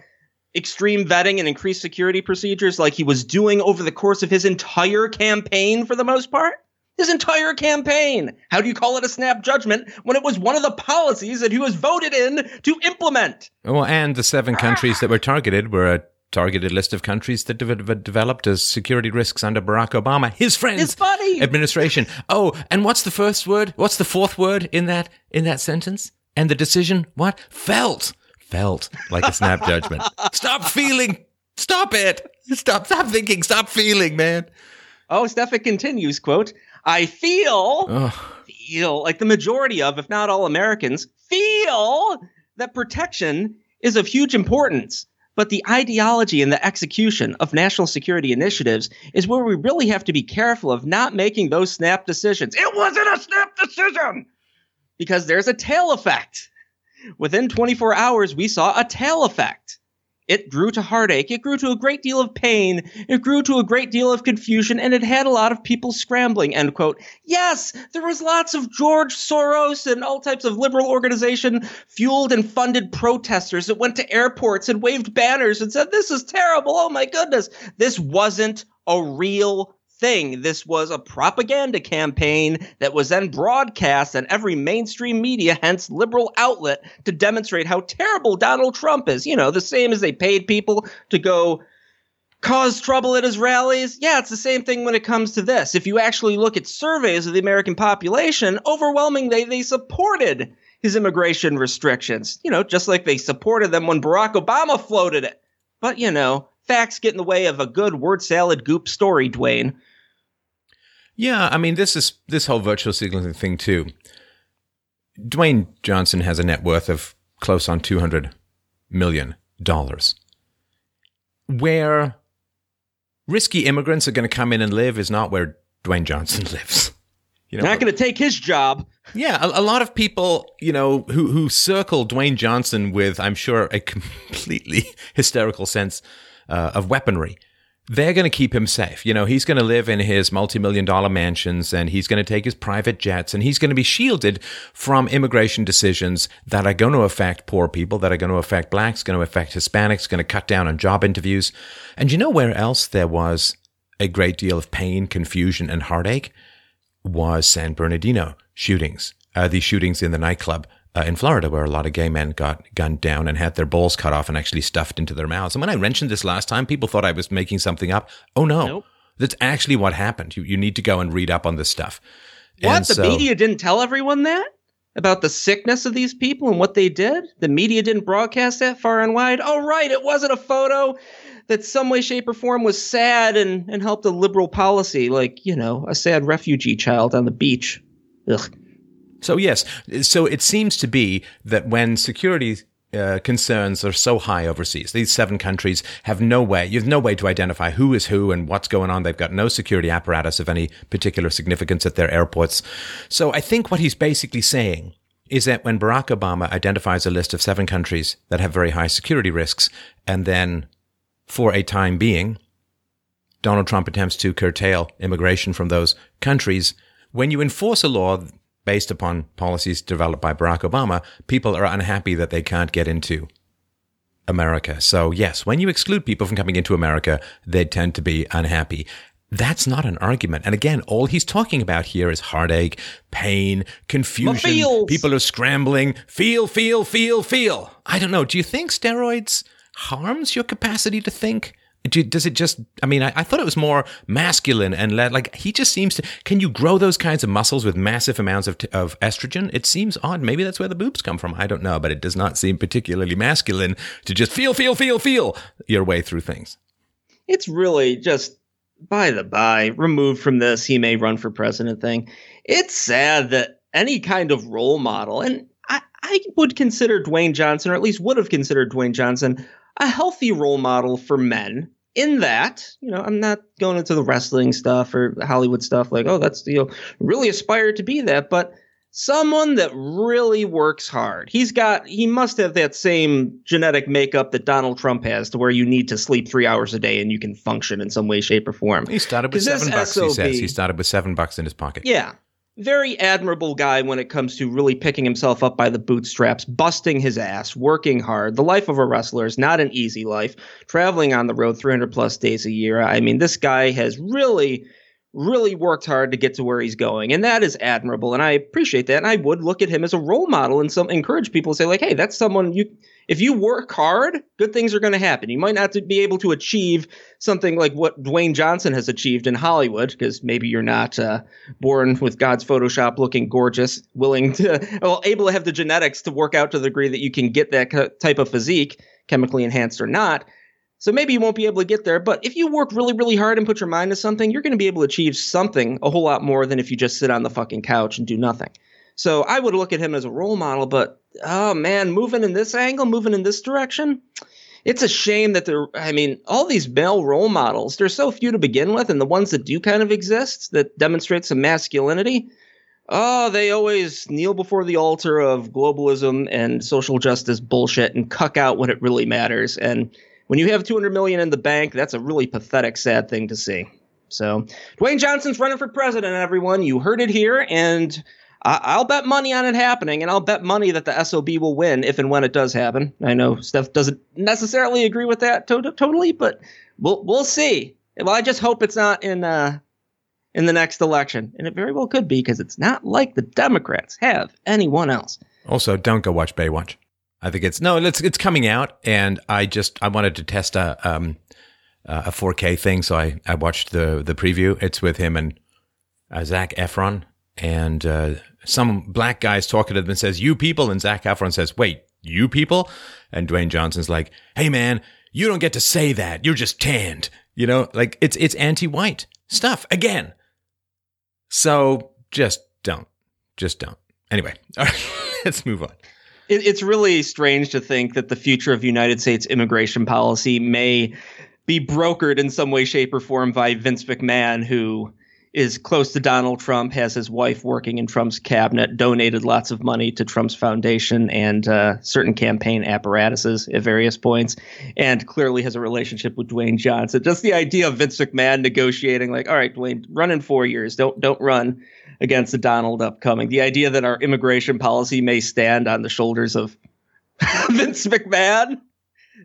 extreme vetting and increased security procedures like he was doing over the course of his entire campaign for the most part? His entire campaign. How do you call it a snap judgment when it was one of the policies that he was voted in to implement? Well, and the seven ah. countries that were targeted were a targeted list of countries that de- developed as security risks under Barack Obama, his friends, his buddy. administration. Oh, and what's the first word? What's the fourth word in that in that sentence? And the decision, what? Felt felt like a snap judgment. [laughs] Stop feeling. Stop it. Stop. Stop thinking. Stop feeling, man. Oh, it continues. Quote: I feel, Ugh. feel like the majority of, if not all Americans, feel that protection is of huge importance. But the ideology and the execution of national security initiatives is where we really have to be careful of not making those snap decisions. It wasn't a snap decision because there's a tail effect. Within 24 hours, we saw a tail effect. It grew to heartache. It grew to a great deal of pain. It grew to a great deal of confusion, and it had a lot of people scrambling. End quote. Yes, there was lots of George Soros and all types of liberal organization fueled and funded protesters that went to airports and waved banners and said, "This is terrible. Oh my goodness." This wasn't a real thing. This was a propaganda campaign that was then broadcast on every mainstream media, hence liberal outlet, to demonstrate how terrible Donald Trump is. You know, the same as they paid people to go cause trouble at his rallies. Yeah, it's the same thing when it comes to this. If you actually look at surveys of the American population, overwhelmingly they supported his immigration restrictions. You know, just like they supported them when Barack Obama floated it. But, you know, facts get in the way of a good word salad goop story, Dwayne. Yeah, I mean this is this whole virtual signaling thing too. Dwayne Johnson has a net worth of close on two hundred million dollars. Where risky immigrants are going to come in and live is not where Dwayne Johnson [laughs] lives. You know, not going to take his job. Yeah, a, a, lot of people, you know, who who circle Dwayne Johnson with, I'm sure, a [laughs] completely hysterical sense uh, of weaponry. They're going to keep him safe. You know, he's going to live in his multi-million dollar mansions and he's going to take his private jets and he's going to be shielded from immigration decisions that are going to affect poor people, that are going to affect blacks, going to affect Hispanics, going to cut down on job interviews. And you know where else there was a great deal of pain, confusion, and heartache? Was San Bernardino shootings, uh, these shootings in the nightclub uh, in Florida, where a lot of gay men got gunned down and had their balls cut off and actually stuffed into their mouths. And when I mentioned this last time, people thought I was making something up. Oh no, nope. that's actually what happened. You, you need to go and read up on this stuff. What and the so, media didn't tell everyone that about the sickness of these people and what they did. The media didn't broadcast that far and wide. Oh right, it wasn't a photo that some way, shape, or form was sad and, and helped a liberal policy, like, you know, a sad refugee child on the beach. Ugh. So, yes, so it seems to be that when security uh, concerns are so high overseas. These seven countries have no way, you have no way to identify who is who and what's going on. They've got no security apparatus of any particular significance at their airports. So I think what he's basically saying is that when Barack Obama identifies a list of seven countries that have very high security risks, and then for a time being, Donald Trump attempts to curtail immigration from those countries, when you enforce a law based upon policies developed by Barack Obama, people are unhappy that they can't get into America. So, yes, when you exclude people from coming into America, they tend to be unhappy. That's not an argument. And again, all he's talking about here is heartache, pain, confusion. People are scrambling. Feel, feel, feel, feel. I don't know. Do you think steroids harms your capacity to think? Does it just i mean I, I, thought it was more masculine and like he just seems to can you grow those kinds of muscles with massive amounts of, of estrogen? It seems odd. Maybe that's where the boobs come from. I don't know but it does not seem particularly masculine to just feel feel feel feel your way through things. It's really just by the by removed from this he may run for president thing. It's sad that any kind of role model and I, I would consider Dwayne Johnson, or at least would have considered Dwayne Johnson, a healthy role model for men in that, you know, I'm not going into the wrestling stuff or Hollywood stuff like, oh, that's, you know, really aspire to be that, but someone that really works hard. He's got, he must have that same genetic makeup that Donald Trump has to where you need to sleep three hours a day and you can function in some way, shape, or form. He started with seven bucks, SOB, he says. He started with seven bucks in his pocket. Yeah very admirable guy when it comes to really picking himself up by the bootstraps, busting his ass, working hard. The life of a wrestler is not an easy life. Traveling on the road 300 plus days a year. I mean, this guy has really really worked hard to get to where he's going and that is admirable and i appreciate that and i would look at him as a role model and some encourage people to say like hey that's someone you if you work hard good things are going to happen you might not be able to achieve something like what dwayne johnson has achieved in hollywood because maybe you're not uh, born with god's photoshop looking gorgeous willing to [laughs] well able to have the genetics to work out to the degree that you can get that type of physique chemically enhanced or not so maybe you won't be able to get there, but if you work really, really hard and put your mind to something, you're going to be able to achieve something a whole lot more than if you just sit on the fucking couch and do nothing. So I would look at him as a role model, but oh man, moving in this angle, moving in this direction, it's a shame that there, I mean, all these male role models, there's so few to begin with, and the ones that do kind of exist that demonstrate some masculinity, oh, they always kneel before the altar of globalism and social justice bullshit and cuck out when it really matters. And when you have 200 million in the bank, that's a really pathetic, sad thing to see. So, Dwayne Johnson's running for president, everyone. You heard it here, and I- will bet money on it happening, and I'll bet money that the SOB will win if and when it does happen. I know Steph doesn't necessarily agree with that to- totally, but we'll we'll see. Well, I just hope it's not in uh, in the next election, and it very well could be because it's not like the Democrats have anyone else. Also, don't go watch Baywatch. I think it's no, it's it's coming out, and I just I wanted to test a um a 4K thing, so I I watched the the preview. It's with him and uh, Zac Efron, and uh, some black guy's talking to them and says "you people," and Zac Efron says "wait, you people," and Dwayne Johnson's like "hey man, you don't get to say that. You're just tanned." You know, like it's it's anti-white stuff again. So just don't, just don't. Anyway, [laughs] all right, let's move on it, it's really strange to think that the future of United States immigration policy may be brokered in some way, shape, or form by Vince McMahon, who is close to Donald Trump, has his wife working in Trump's cabinet, donated lots of money to Trump's foundation and uh, certain campaign apparatuses at various points, and clearly has a relationship with Dwayne Johnson. Just the idea of Vince McMahon negotiating, like, all right, Dwayne, run in four years. Don't don't run against the Donald upcoming. The idea that our immigration policy may stand on the shoulders of [laughs] Vince McMahon.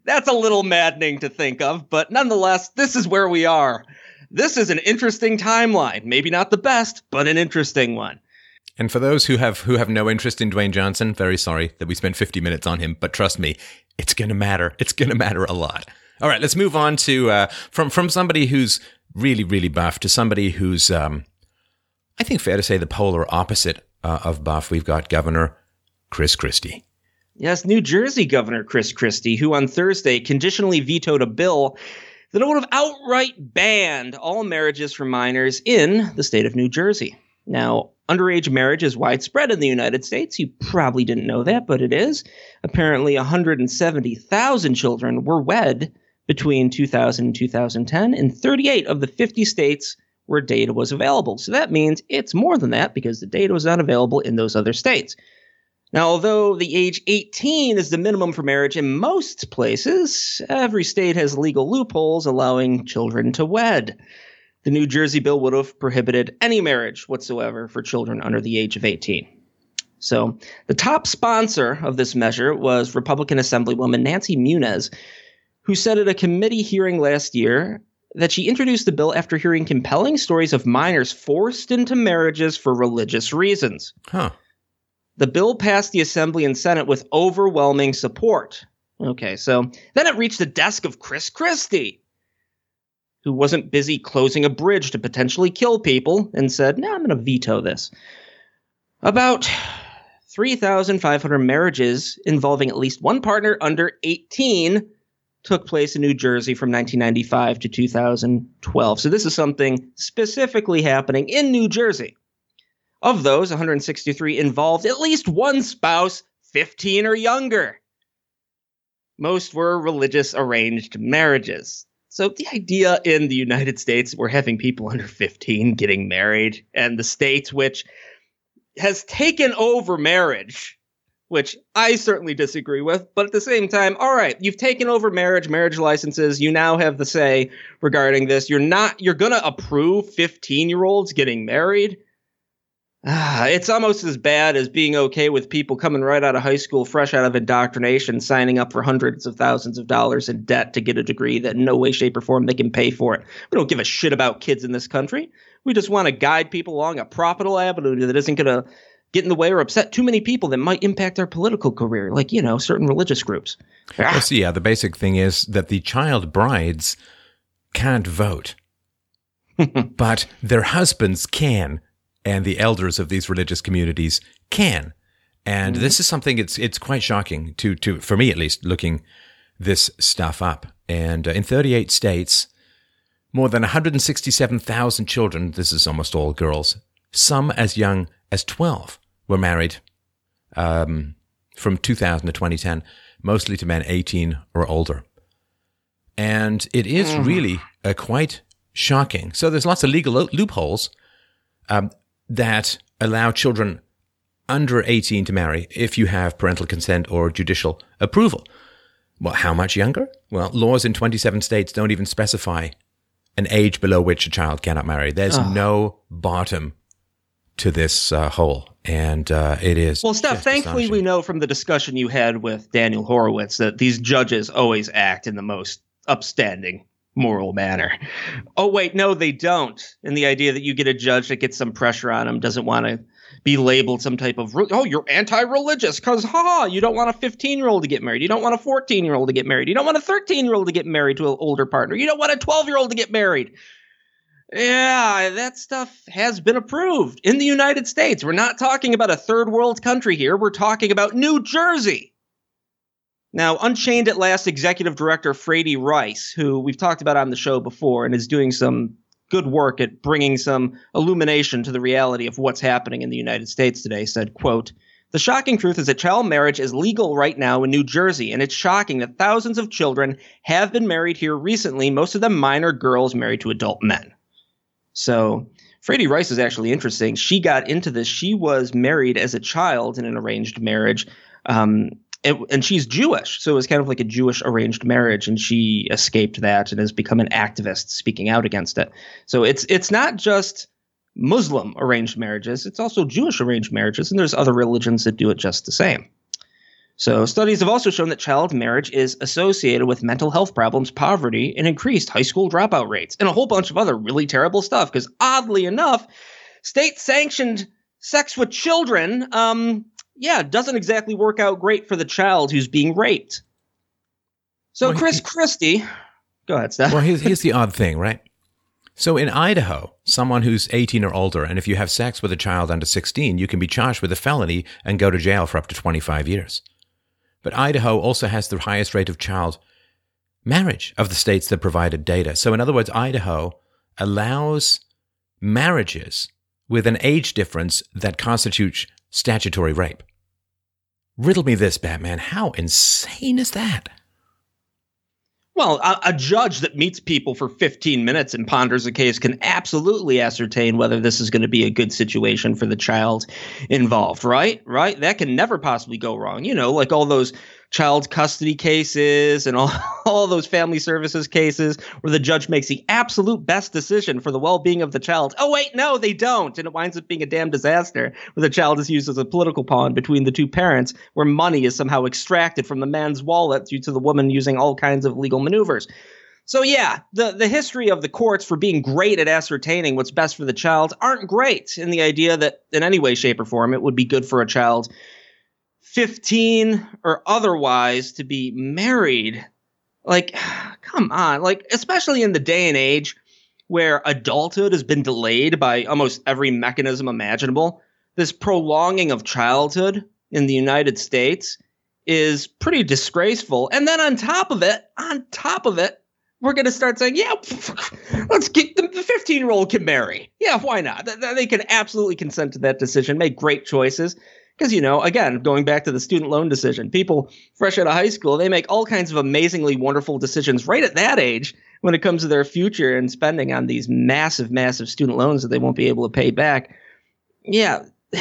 That's a little maddening to think of, but nonetheless, this is where we are this is an interesting timeline. Maybe not the best, but an interesting one. And for those who have who have no interest in Dwayne Johnson, very sorry that we spent 50 minutes on him, but trust me, it's going to matter. It's going to matter a lot. All right, let's move on to uh, from from somebody who's really really buff to somebody who's um, I think fair to say the polar opposite uh, of buff. We've got Governor Chris Christie. Yes, New Jersey Governor Chris Christie, who on Thursday conditionally vetoed a bill that would have outright banned all marriages for minors in the state of New Jersey. Now, underage marriage is widespread in the United States. You probably didn't know that, but it is. Apparently, 170,000 children were wed between 2000 and 2010 in 38 of the 50 states where data was available. So that means it's more than that because the data was not available in those other states. Now, although the age 18 is the minimum for marriage in most places, every state has legal loopholes allowing children to wed. The New Jersey bill would have prohibited any marriage whatsoever for children under the age of 18. So, the top sponsor of this measure was Republican Assemblywoman Nancy Muñoz, who said at a committee hearing last year that she introduced the bill after hearing compelling stories of minors forced into marriages for religious reasons. Huh. The bill passed the Assembly and Senate with overwhelming support. Okay, so then it reached the desk of Chris Christie, who wasn't busy closing a bridge to potentially kill people and said, No, nah, I'm going to veto this. About 3,500 marriages involving at least one partner under 18 took place in New Jersey from 1995 to 2012. So this is something specifically happening in New Jersey. Of those, 163 involved at least one spouse 15 or younger. Most were religious arranged marriages. So the idea in the United States, we're having people under 15 getting married, and the states which has taken over marriage, which I certainly disagree with, but at the same time, all right, you've taken over marriage, marriage licenses, you now have the say regarding this. You're not you're going to approve 15-year-olds getting married? Ah, it's almost as bad as being okay with people coming right out of high school, fresh out of indoctrination, signing up for hundreds of thousands of dollars in debt to get a degree that in no way, shape, or form they can pay for it. We don't give a shit about kids in this country. We just want to guide people along a profitable avenue that isn't going to get in the way or upset too many people that might impact their political career, like, you know, certain religious groups. Ah. Well, see, yeah, the basic thing is that the child brides can't vote, [laughs] but their husbands can and the elders of these religious communities can. And mm-hmm. this is something it's it's quite shocking to to for me at least looking this stuff up. And uh, in 38 states, more than 167,000 children, this is almost all girls, some as young as 12 were married um, from 2000 to 2010, mostly to men 18 or older. And it is mm. really uh, quite shocking. So there's lots of legal lo- loopholes. Um, that allow children under 18 to marry if you have parental consent or judicial approval. Well, how much younger? Well, laws in 27 states don't even specify an age below which a child cannot marry. There's oh. no bottom to this uh, hole. And uh, it is. Well, Steph, thankfully, we know from the discussion you had with Daniel Horowitz that these judges always act in the most upstanding moral manner. Oh wait, no, they don't. And the idea that you get a judge that gets some pressure on him doesn't want to be labeled some type of oh you're anti-religious because ha you don't want a 15 year old to get married. You don't want a 14 year old to get married. You don't want a 13 year old to get married to an older partner. You don't want a 12 year old to get married. Yeah that stuff has been approved in the united states. We're not talking about a third world country here. We're talking about new jersey now, Unchained at Last executive director Fraidy Reiss, who we've talked about on the show before and is doing some good work at bringing some illumination to the reality of what's happening in the United States today, said, quote, the shocking truth is that child marriage is legal right now in New Jersey, and it's shocking that thousands of children have been married here recently, most of them minor girls married to adult men. So Fraidy Reiss is actually interesting. She got into this. She was married as a child in an arranged marriage. Um, it, and she's Jewish, so it was kind of like a Jewish arranged marriage, and she escaped that and has become an activist speaking out against it. So it's it's not just Muslim arranged marriages; it's also Jewish arranged marriages, and there's other religions that do it just the same. So studies have also shown that child marriage is associated with mental health problems, poverty, and increased high school dropout rates, and a whole bunch of other really terrible stuff. Because oddly enough, state-sanctioned sex with children um, yeah, doesn't exactly work out great for the child who's being raped. So, well, Chris he, Christie, go ahead, Steph. Well, here's, here's the odd thing, right? So, in Idaho, someone who's 18 or older, and if you have sex with a child under 16, you can be charged with a felony and go to jail for up to 25 years. But Idaho also has the highest rate of child marriage of the states that provided data. So, in other words, Idaho allows marriages with an age difference that constitutes statutory rape. Riddle me this, Batman. How insane is that? Well, a, a, judge that meets people for 15 minutes and ponders a case can absolutely ascertain whether this is going to be a good situation for the child involved, right? Right? That can never possibly go wrong. You know, like all those child custody cases and all, [laughs] all those family services cases where the judge makes the absolute best decision for the well-being of the child. Oh wait, no, they don't, and it winds up being a damn disaster where the child is used as a political pawn between the two parents, where money is somehow extracted from the man's wallet due to the woman using all kinds of legal maneuvers. So yeah, the the history of the courts for being great at ascertaining what's best for the child aren't great in the idea that in any way shape or form it would be good for a child 15 or otherwise to be married. Like, [sighs] come on. Like, especially in the day and age where adulthood has been delayed by almost every mechanism imaginable, this prolonging of childhood in the United States is pretty disgraceful. And then on top of it, on top of it, we're going to start saying, yeah, [laughs] let's get the 15 year old can marry. Yeah, why not? They can absolutely consent to that decision, make great choices. Because, you know, again, going back to the student loan decision, people fresh out of high school, they make all kinds of amazingly wonderful decisions right at that age when it comes to their future and spending on these massive, massive student loans that they won't be able to pay back. Yeah. [sighs]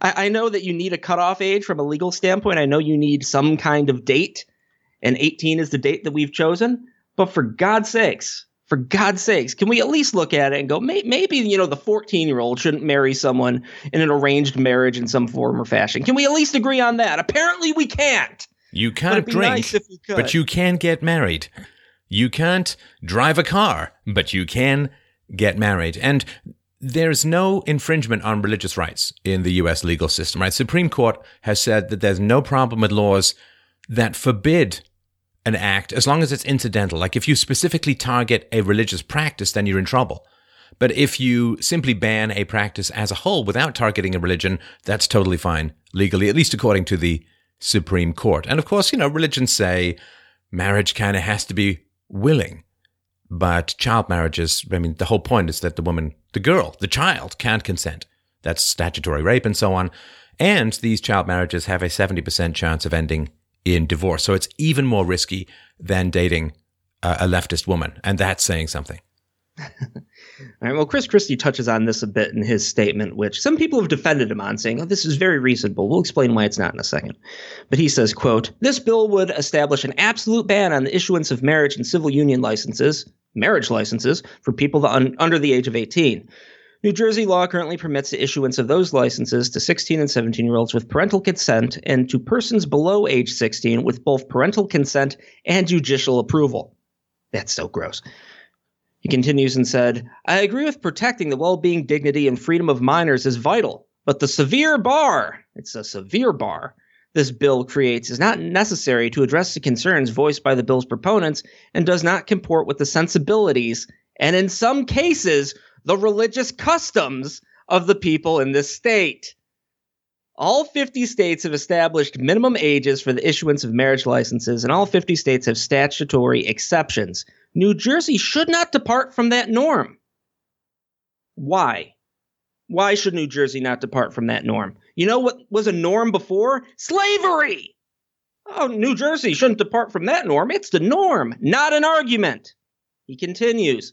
I, I know that you need a cutoff age from a legal standpoint. I know you need some kind of date, and 18 is the date that we've chosen. But for God's sakes, for God's sakes, can we at least look at it and go, may- maybe, you know, the 14 year old shouldn't marry someone in an arranged marriage in some form or fashion? Can we at least agree on that? Apparently, we can't. You can't drink, nice but you can get married. You can't drive a car, but you can get married. And there's no infringement on religious rights in the US legal system, right? Supreme Court has said that there's no problem with laws that forbid an act as long as it's incidental. Like if you specifically target a religious practice, then you're in trouble. But if you simply ban a practice as a whole without targeting a religion, that's totally fine legally, at least according to the Supreme Court. And of course, you know, religions say marriage kind of has to be willing. But child marriages, I mean, the whole point is that the woman, the girl, the child can't consent. That's statutory rape and so on. And these child marriages have a 70% chance of ending in divorce. So it's even more risky than dating a, leftist woman. And that's saying something. [laughs] All right. Well, Chris Christie touches on this a bit in his statement, which some people have defended him on, saying, "Oh, this is very reasonable." We'll explain why it's not in a second. But he says, "quote This bill would establish an absolute ban on the issuance of marriage and civil union licenses, marriage licenses, for people un- under the age of 18. New Jersey law currently permits the issuance of those licenses to 16 and 17 year olds with parental consent and to persons below age 16 with both parental consent and judicial approval. That's so gross. He continues and said, I agree with protecting the well being, dignity, and freedom of minors is vital, but the severe bar, it's a severe bar, this bill creates is not necessary to address the concerns voiced by the bill's proponents and does not comport with the sensibilities and, in some cases, the religious customs of the people in this state. All 50 states have established minimum ages for the issuance of marriage licenses, and all 50 states have statutory exceptions. New Jersey should not depart from that norm. Why? Why should New Jersey not depart from that norm? You know what was a norm before? Slavery! Oh, New Jersey shouldn't depart from that norm. It's the norm, not an argument. He continues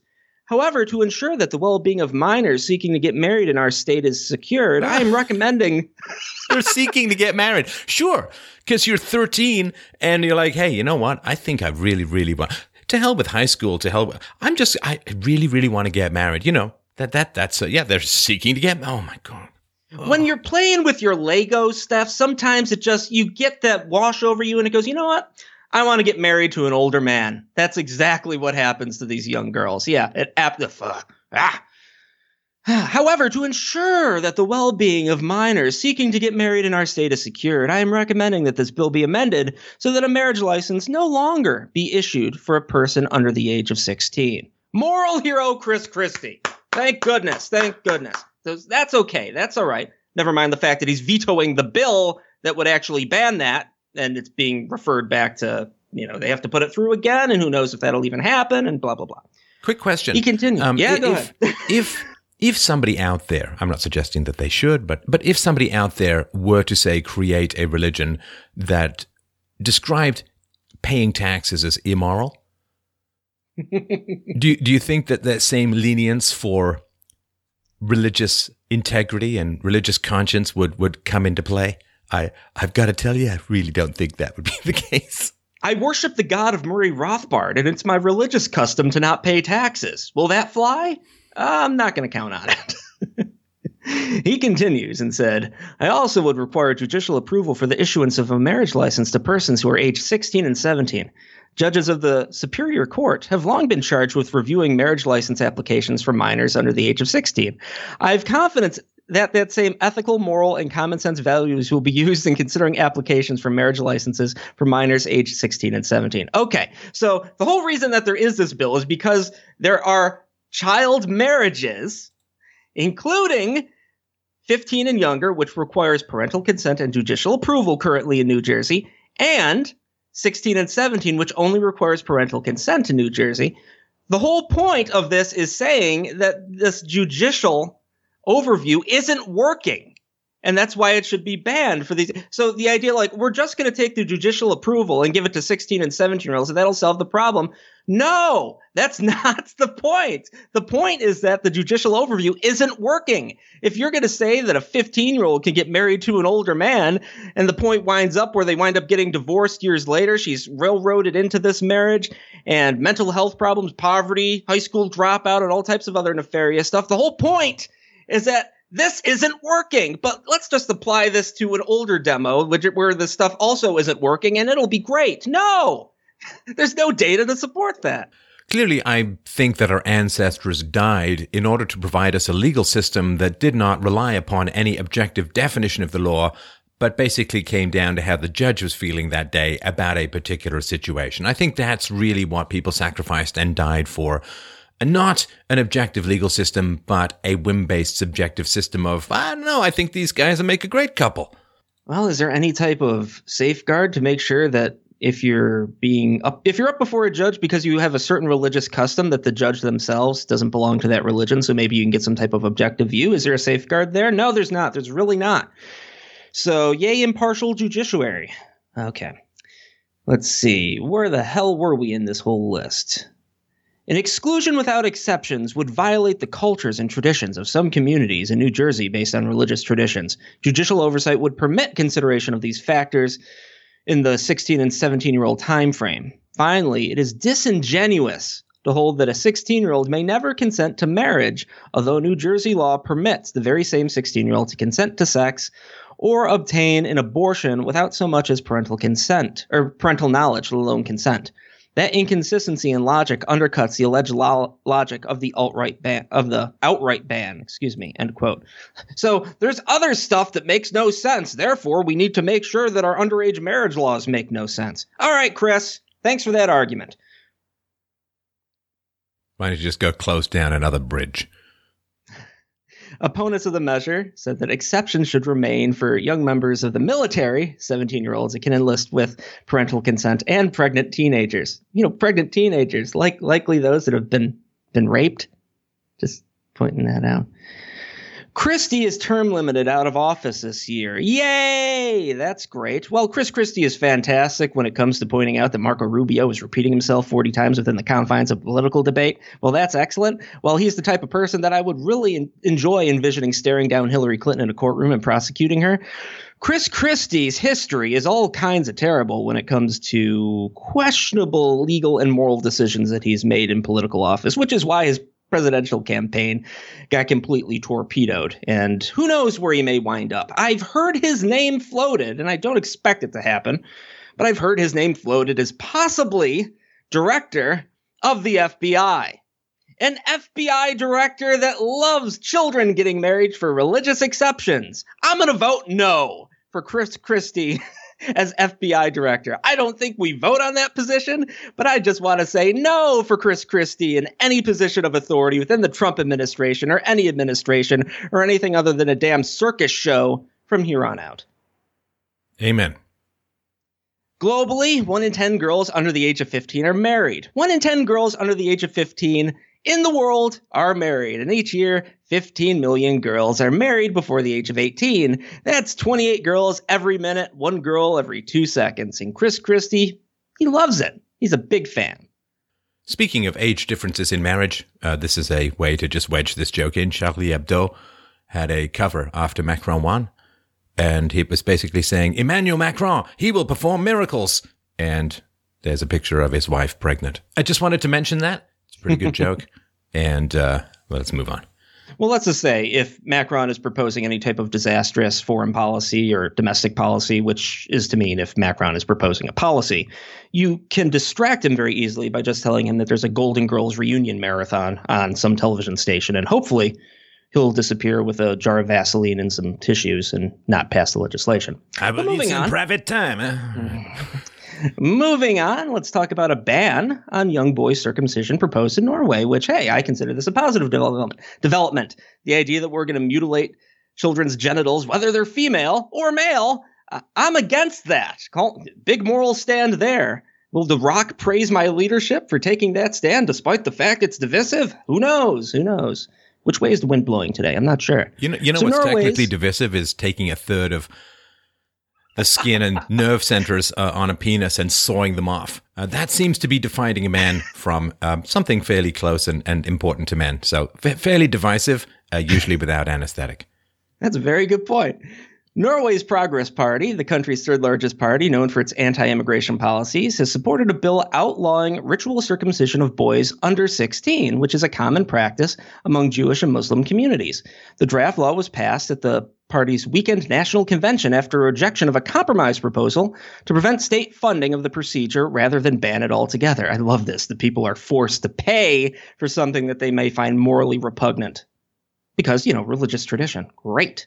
However, to ensure that the well being of minors seeking to get married in our state is secured, I am [laughs] recommending. [laughs] They're seeking to get married. Sure, because you're 13 and you're like, hey, you know what? I think I really, really want. To hell with high school. To hell. With, I'm just. I really, really want to get married. You know that that that's. Uh, yeah, they're seeking to get. Oh my god. When you're playing with your Lego stuff, sometimes it just you get that wash over you, and it goes. You know what? I want to get married to an older man. That's exactly what happens to these young girls. Yeah, it ap the ah. [sighs] However, to ensure that the well being of minors seeking to get married in our state is secured, I am recommending that this bill be amended so that a marriage license no longer be issued for a person under the age of 16. Moral hero Chris Christie. Thank goodness. Thank goodness. That's okay. That's all right. Never mind the fact that he's vetoing the bill that would actually ban that, and it's being referred back to, you know, they have to put it through again, and who knows if that'll even happen, and blah, blah, blah. Quick question. He continued. Um, yeah, if, go ahead. [laughs] if if somebody out there, I'm not suggesting that they should, but but if somebody out there were to say create a religion that described paying taxes as immoral, do do you think that that same lenience for religious integrity and religious conscience would would come into play? I I've got to tell you, I really don't think that would be the case. I worship the god of Murray Rothbard, and it's my religious custom to not pay taxes. Will that fly? I'm not going to count on it. [laughs] he continues and said, I also would require judicial approval for the issuance of a marriage license to persons who are aged 16 and 17. Judges of the Superior Court have long been charged with reviewing marriage license applications for minors under the age of 16. I have confidence that that same ethical, moral, and common sense values will be [laughs] used in considering applications for marriage licenses for minors aged 16 and 17. Okay, so the whole reason that there is this bill is because there are child marriages, including 15 and younger, which requires parental consent and judicial approval currently in New Jersey, and 16 and 17, which only requires parental consent in New Jersey. The whole point of this is saying that this judicial overview isn't working and that's why it should be banned for these. So the idea, like, we're just going to take the judicial approval and give it to 16 and 17 year olds, and that'll solve the problem. No, that's [laughs] not the point. The point is that the judicial overview isn't working. If you're going to say that a 15 year old can get married to an older man, and the point winds up where they wind up getting divorced years later, she's railroaded into this marriage, and mental health problems, poverty, high school dropout, and all types of other nefarious stuff. The whole point is that this isn't working. But let's just apply this to an older demo, where the stuff also isn't working, and it'll be great. No, [laughs] there's no data to support that. Clearly, I think that our ancestors died in order to provide us a legal system that did not rely upon any objective definition of the law, but basically came down to how the judge was feeling that day about a particular situation. I think that's really what people sacrificed and died for and not an objective legal system, but a whim based subjective system of, I don't know, I think these guys will make a great couple. Well, is there any type of safeguard to make sure that if you're being up, if you're up before a judge because you have a certain religious custom that the judge themselves doesn't belong to that religion, so maybe you can get some type of objective view? Is there a safeguard there? No, there's not. There's really not. So, yay, impartial judiciary. Okay. Let's see. Where the hell were we in this whole list? An exclusion without exceptions would violate the cultures and traditions of some communities in New Jersey based on religious traditions. Judicial oversight would permit consideration of these factors in the 16 and 17 year old time frame. Finally, it is disingenuous to hold that a 16 year old may never consent to marriage, although New Jersey law permits the very same 16 year old to consent to sex or obtain an abortion without so much as parental consent or parental knowledge, let alone consent. That inconsistency in logic undercuts the alleged lo- logic of the alt-right ban of the outright ban, excuse me, end quote. [laughs] So there's other stuff that makes no sense. Therefore, we need to make sure that our underage marriage laws make no sense. All right, Chris, thanks for that argument. Why don't you just go close down another bridge? Opponents of the measure said that exceptions should remain for young members of the military, 17 year olds that can enlist with parental consent, and pregnant teenagers. You know, pregnant teenagers, like likely those that have been been raped. Just pointing that out. Christie is term limited out of office this year. Yay! That's great. Well, Chris Christie is fantastic when it comes to pointing out that Marco Rubio is repeating himself 40 times within the confines of political debate. Well, that's excellent. Well, he's the type of person that I would really enjoy envisioning staring down Hillary Clinton in a courtroom and prosecuting her. Chris Christie's history is all kinds of terrible when it comes to questionable legal and moral decisions that he's made in political office, which is why his presidential campaign got completely torpedoed. And who knows where he may wind up. I've heard his name floated, and I don't expect it to happen, but I've heard his name floated as possibly director of the FBI. An FBI director that loves children getting married for religious exceptions. I'm going to vote no for Chris Christie [laughs] as FBI director. I don't think we vote on that position, but I just want to say no for Chris Christie in any position of authority within the Trump administration or any administration or anything other than a damn circus show from here on out. Amen. Globally, 1 in 10 girls under the age of 15 are married. 1 in 10 girls under the age of 15 in the world are married. And each year, 15 million girls are married before the age of 18. That's 28 girls every minute, one girl every two seconds. And Chris Christie, he loves it. He's a big fan. Speaking of age differences in marriage, uh, this is a way to just wedge this joke in. Charlie Hebdo had a cover after Macron won, and he was basically saying, Emmanuel Macron, he will perform miracles. And there's a picture of his wife pregnant. I just wanted to mention that. It's a pretty good joke. [laughs] And uh, let's move on. Well, let's just say if Macron is proposing any type of disastrous foreign policy or domestic policy, which is to mean if Macron is proposing a policy, you can distract him very easily by just telling him that there's a Golden Girls reunion marathon on some television station, and hopefully he'll disappear with a jar of Vaseline and some tissues and not pass the legislation. I believe in on, private time. Huh? [laughs] Moving on, let's talk about a ban on young boy circumcision proposed in Norway, which, hey, I consider this a positive development. Development. The idea that we're going to mutilate children's genitals, whether they're female or male, uh, I'm against that. Call, big moral stand there. Will The Rock praise my leadership for taking that stand despite the fact it's divisive? Who knows? Who knows? Which way is the wind blowing today? I'm not sure. You know, you know so what's Norway's, technically divisive is taking a third of the skin and [laughs] nerve centers uh, on a penis and sawing them off. Uh, that seems to be dividing a man from um, something fairly close and, and important to men. So fa- fairly divisive, uh, usually without anesthetic. That's a very good point. Norway's Progress Party, the country's third largest party, known for its anti immigration policies, has supported a bill outlawing ritual circumcision of boys under 16, which is a common practice among Jewish and Muslim communities. The draft law was passed at the party's weekend national convention after rejection of a compromise proposal to prevent state funding of the procedure rather than ban it altogether. I love this. The people are forced to pay for something that they may find morally repugnant because, you know, religious tradition. Great.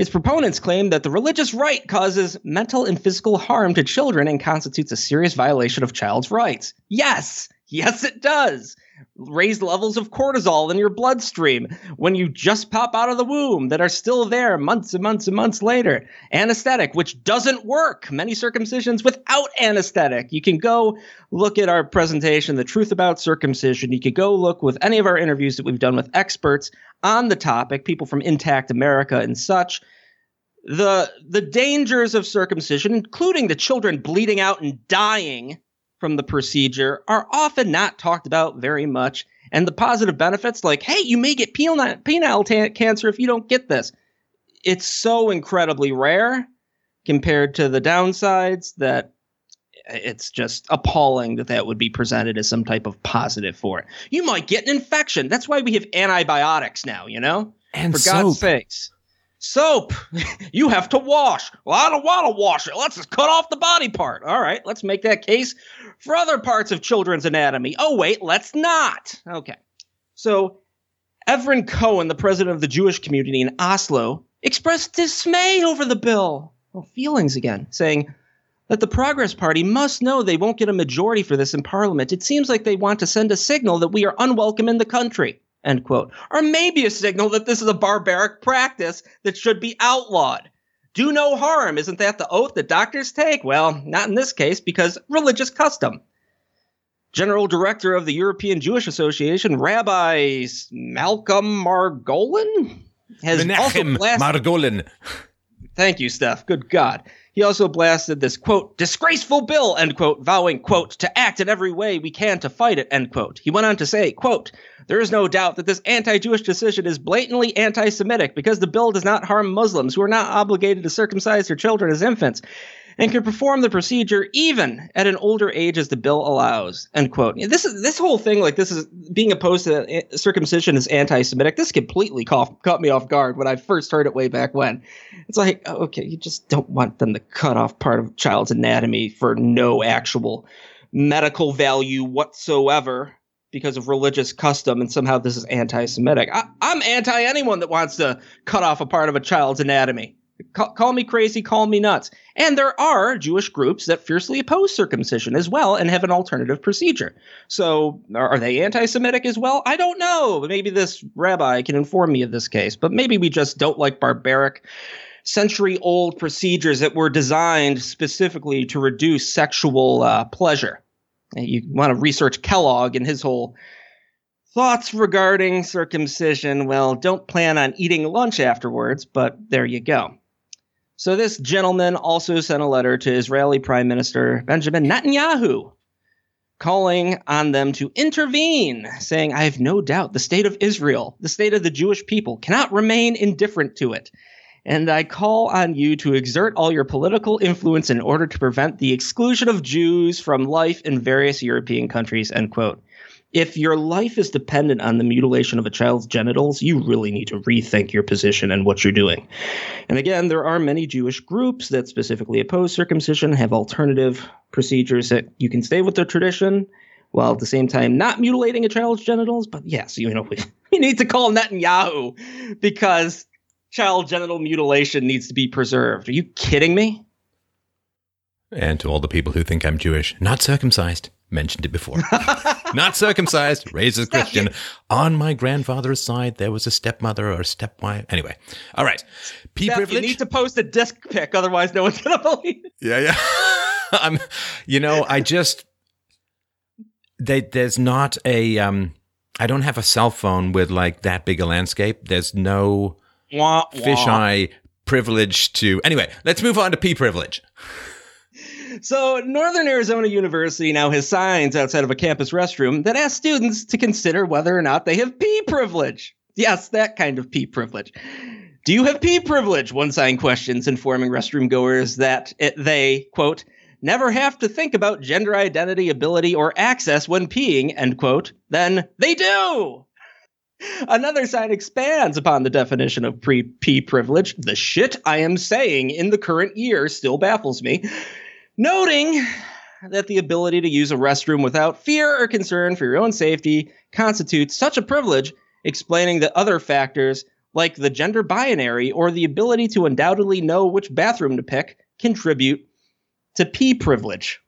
Its proponents claim that the religious rite causes mental and physical harm to children and constitutes a serious violation of child's rights. Yes, yes, it does. Raised levels of cortisol in your bloodstream when you just pop out of the womb that are still there months and months and months later. Anesthetic, which doesn't work. Many circumcisions without anesthetic. You can go look at our presentation, The Truth About Circumcision. You could go look with any of our interviews that we've done with experts on the topic, people from Intact America and such. The the dangers of circumcision, including the children bleeding out and dying from the procedure, are often not talked about very much. And the positive benefits, like, hey, you may get penile, penile ta- cancer if you don't get this. It's so incredibly rare compared to the downsides that it's just appalling that that would be presented as some type of positive for it. You might get an infection. That's why we have antibiotics now, you know? And for soap. God's sakes. Soap. [laughs] you have to wash. Well, I don't want to wash it. Let's just cut off the body part. All right, let's make that case for other parts of children's anatomy. Oh, wait, let's not. Okay. So, Ervin Kohn, the president of the Jewish community in Oslo, expressed dismay over the bill. Oh, feelings again, saying, that the Progress Party must know they won't get a majority for this in Parliament. It seems like they want to send a signal that we are unwelcome in the country. End quote. Or maybe a signal that this is a barbaric practice that should be outlawed. Do no harm. Isn't that the oath that doctors take? Well, not in this case because religious custom. General Director of the European Jewish Association, Rabbi Malcolm Margolin, has also Menachem blasted. Margolin. Thank you, Steph. Good God. He also blasted this quote disgraceful bill end quote, vowing quote to act in every way we can to fight it end quote. He went on to say quote there is no doubt that this anti-Jewish decision is blatantly anti-Semitic because the bill does not harm Muslims who are not obligated to circumcise their children as infants and can perform the procedure even at an older age as the bill allows. End quote. This is this whole thing, like this is being opposed to eh, circumcision is anti-Semitic. This completely caught, caught me off guard when I first heard it way back when. It's like, oh, okay, you just don't want them to cut off part of a child's anatomy for no actual medical value whatsoever because of religious custom, and somehow this is anti-Semitic. I, I'm anti anyone that wants to cut off a part of a child's anatomy. Call, call, me crazy, call me nuts. And there are Jewish groups that fiercely oppose circumcision as well and have an alternative procedure. So are, they anti Semitic as well? I don't know. Maybe this rabbi can inform me of this case, but maybe we just don't like barbaric, century old procedures that were designed specifically to reduce sexual uh, pleasure. You want to research Kellogg and his whole thoughts regarding circumcision. Well, don't plan on eating lunch afterwards, but there you go. So this gentleman also sent a letter to Israeli Prime Minister Benjamin Netanyahu calling on them to intervene, saying, I have no doubt the state of Israel, the state of the Jewish people, cannot remain indifferent to it. And I call on you to exert all your political influence in order to prevent the exclusion of Jews from life in various European countries. End quote if your life is dependent on the mutilation of a child's genitals, you really need to rethink your position and what you're doing. And again, there are many Jewish groups that specifically oppose circumcision, have alternative procedures that you can stay with the tradition while at the same time not mutilating a child's genitals. But yes, you know, [laughs] we, we need to call Netanyahu because child genital mutilation needs to be preserved. Are you kidding me? And to all the people who think I'm Jewish, not circumcised mentioned it before. [laughs] Not circumcised, raised as Christian. On my grandfather's side, there was a stepmother or a stepwife. Anyway, all right. P Steph, privilege. You need to post a disc pic, otherwise, no one's gonna [laughs] believe it. Yeah, yeah. [laughs] I'm. You know, I just they, there's not a. Um, I don't have a cell phone with like that big a landscape. There's no wah, wah. fisheye privilege to. Anyway, let's move on to pee privilege. So, Northern Arizona University now has signs outside of a campus restroom that ask students to consider whether or not they have pee privilege. Yes, that kind of pee privilege. Do you have pee privilege? One sign questions, informing restroom goers that it, they, quote, never have to think about gender identity, ability, or access when peeing, end quote. Then they do. Another sign expands upon the definition of pre pee privilege. The shit I am saying in the current year still baffles me noting that the ability to use a restroom without fear or concern for your own safety constitutes such a privilege, explaining that other factors, like the gender binary or the ability to undoubtedly know which bathroom to pick, contribute to pee privilege.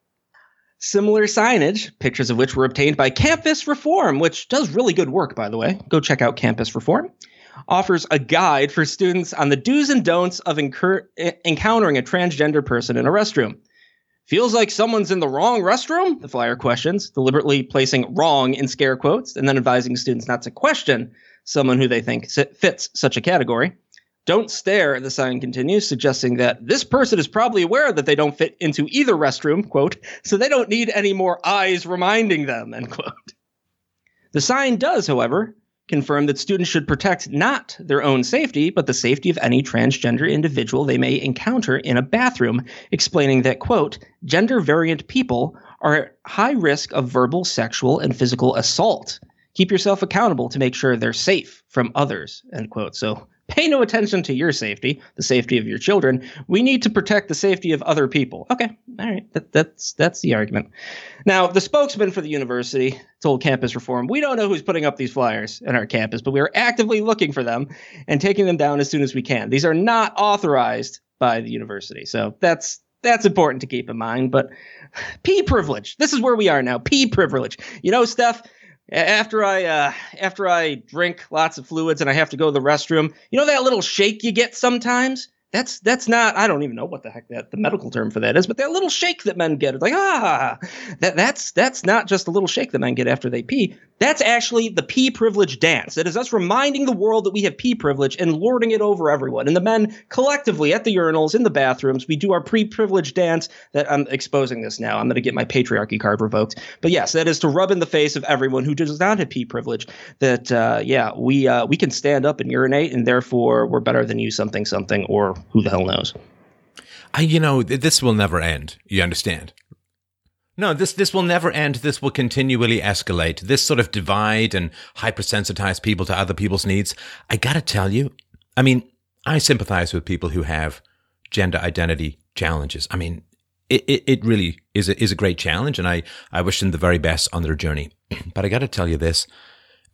Similar signage, pictures of which were obtained by Campus Reform, which does really good work, by the way. Go check out Campus Reform. Offers a guide for students on the do's and don'ts of incur- encountering a transgender person in a restroom. Feels like someone's in the wrong restroom? The flyer questions, deliberately placing wrong in scare quotes, and then advising students not to question someone who they think fits such a category. Don't stare, the sign continues, suggesting that this person is probably aware that they don't fit into either restroom, quote, so they don't need any more eyes reminding them, end quote. The sign does, however, confirmed that students should protect not their own safety, but the safety of any transgender individual they may encounter in a bathroom, explaining that, quote, gender variant people are at high risk of verbal, sexual, and physical assault. Keep yourself accountable to make sure they're safe from others, end quote. So pay no attention to your safety, the safety of your children. We need to protect the safety of other people. Okay, all right, that, that's that's the argument. Now, the spokesman for the university told Campus Reform, "We don't know who's putting up these flyers in our campus, but we are actively looking for them and taking them down as soon as we can. These are not authorized by the university, so that's." That's important to keep in mind, but [sighs] pee privilege. This is where we are now. pee privilege. You know, Steph, after I uh, after I drink lots of fluids and I have to go to the restroom, you know that little shake you get sometimes. That's that's not I don't even know what the heck that the medical term for that is, but that little shake that men get, it's like ah, that that's that's not just a little shake that men get after they pee. That's actually the pee privilege dance. It is us reminding the world that we have pee privilege and lording it over everyone. And the men collectively at the urinals in the bathrooms, we do our pre privilege dance. That I'm exposing this now. I'm going to get my patriarchy card revoked. But yes, that is to rub in the face of everyone who does not have pee privilege. That uh, yeah, we uh, we can stand up and urinate, and therefore we're better than you something something or who the hell knows? I, you know, this will never end. You understand? No, this this will never end. This will continually escalate. This sort of divide and hypersensitize people to other people's needs. I gotta tell you, I mean, I sympathize with people who have gender identity challenges. I mean, it, it, it really is a, is a great challenge, and I, I wish them the very best on their journey. [clears throat] But I gotta tell you this: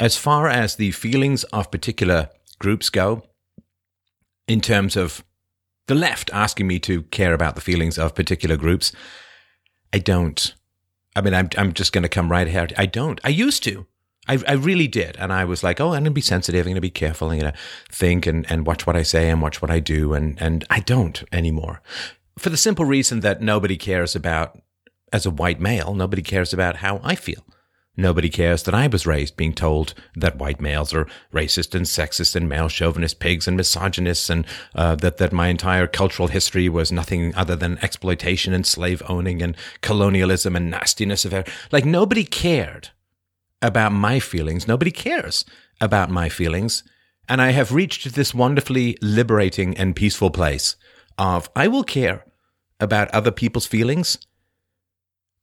as far as the feelings of particular groups go, in terms of the left asking me to care about the feelings of particular groups. I don't. I mean, I'm, I'm just going to come right here. I don't. I used to. I, I really did. And I was like, oh, I'm going to be sensitive. I'm going to be careful. I'm going to think and, and watch what I say and watch what I do. And, and I don't anymore for the simple reason that nobody cares about, as a white male, nobody cares about how I feel. Nobody cares that I was raised being told that white males are racist and sexist and male chauvinist pigs and misogynists and uh, that, that my entire cultural history was nothing other than exploitation and slave owning and colonialism and nastiness of it. Like nobody cared about my feelings. Nobody cares about my feelings. And I have reached this wonderfully liberating and peaceful place of I will care about other people's feelings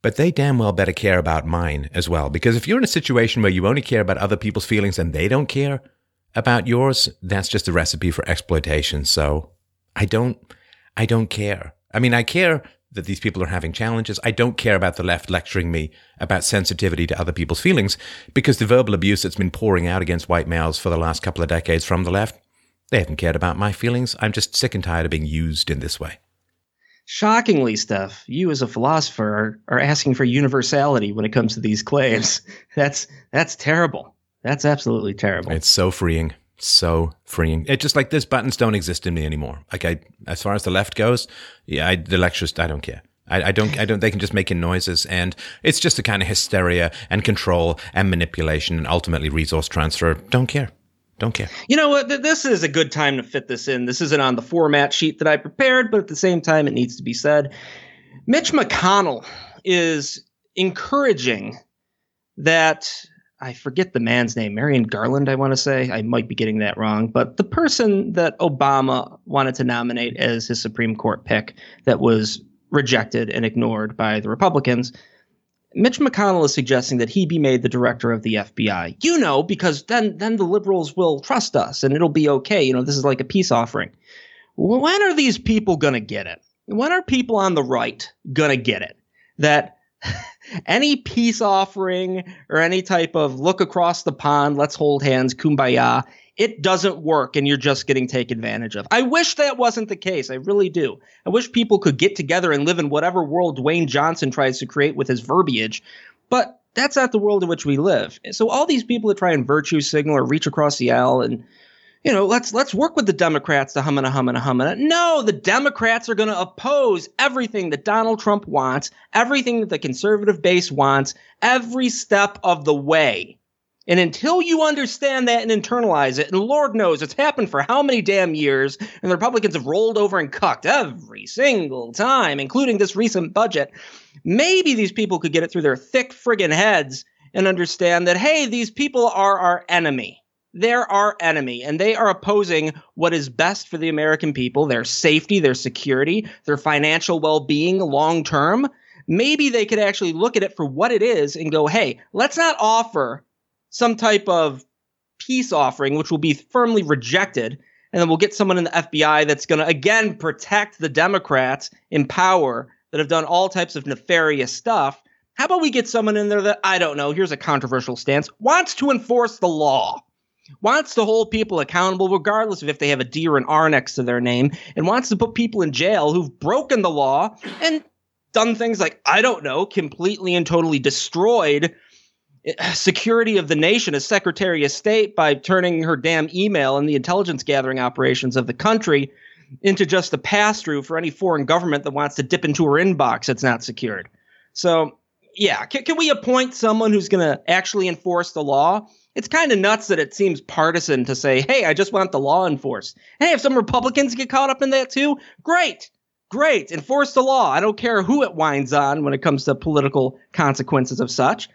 but they damn well better care about mine as well. Because if you're in a situation where you only care about other people's feelings and they don't care about yours, that's just a recipe for exploitation. So I don't, I don't care. I mean, I care that these people are having challenges. I don't care about the left lecturing me about sensitivity to other people's feelings because the verbal abuse that's been pouring out against white males for the last couple of decades from the left, they haven't cared about my feelings. I'm just sick and tired of being used in this way. Shockingly, Steph, you as a philosopher are, are asking for universality when it comes to these claims. [laughs] That's that's terrible. That's absolutely terrible. It's so freeing. So freeing. It just like these buttons don't exist in me anymore. Like I, as far as the left goes, yeah, I, the lectures, I don't care. I, I, don't, I don't, they can just make in noises and it's just a kind of hysteria and control and manipulation and ultimately resource transfer. Don't care. Don't care. You know what? This is a good time to fit this in. This isn't on the format sheet that I prepared, but at the same time, it needs to be said. Mitch McConnell is encouraging that I forget the man's name, Merrick Garland, I want to say. I might be getting that wrong, but the person that Obama wanted to nominate as his Supreme Court pick that was rejected and ignored by the Republicans Mitch McConnell is suggesting that he be made the director of the FBI. You know, because then then the liberals will trust us and it'll be okay. You know, this is like a peace offering. When are these people going to get it? When are people on the right going to get it? That [laughs] any peace offering or any type of look across the pond, let's hold hands, kumbaya, it doesn't work and you're just getting taken advantage of. I wish that wasn't the case. I really do. I wish people could get together and live in whatever world Dwayne Johnson tries to create with his verbiage, but that's not the world in which we live. So all these people that try and virtue signal or reach across the aisle and you know, let's let's work with the Democrats to hum and a hum and a hum and a. No, the Democrats are going to oppose everything that Donald Trump wants, everything that the conservative base wants, every step of the way. And until you understand that and internalize it, and Lord knows it's happened for how many damn years, and the Republicans have rolled over and cucked every single time, including this recent budget, maybe these people could get it through their thick friggin' heads and understand that, hey, these people are our enemy. They're our enemy, and they are opposing what is best for the American people, their safety, their security, their financial well being long term. Maybe they could actually look at it for what it is and go, hey, let's not offer some type of peace offering, which will be firmly rejected. And then we'll get someone in the FBI that's going to, again, protect the Democrats in power that have done all types of nefarious stuff. How about we get someone in there that, I don't know, here's a controversial stance, wants to enforce the law, wants to hold people accountable, regardless of if they have a D or an R next to their name, and wants to put people in jail who've broken the law and done things like, I don't know, completely and totally destroyed [sighs] security of the nation as Secretary of State by turning her damn email and the intelligence gathering operations of the country into just a pass through for any foreign government that wants to dip into her inbox that's not secured. So, yeah, can, can we appoint someone who's going to actually enforce the law? It's kind of nuts that it seems partisan to say, hey, I just want the law enforced. Hey, if some Republicans get caught up in that too, great. Great. Enforce the law. I don't care who it winds on when it comes to political consequences of such.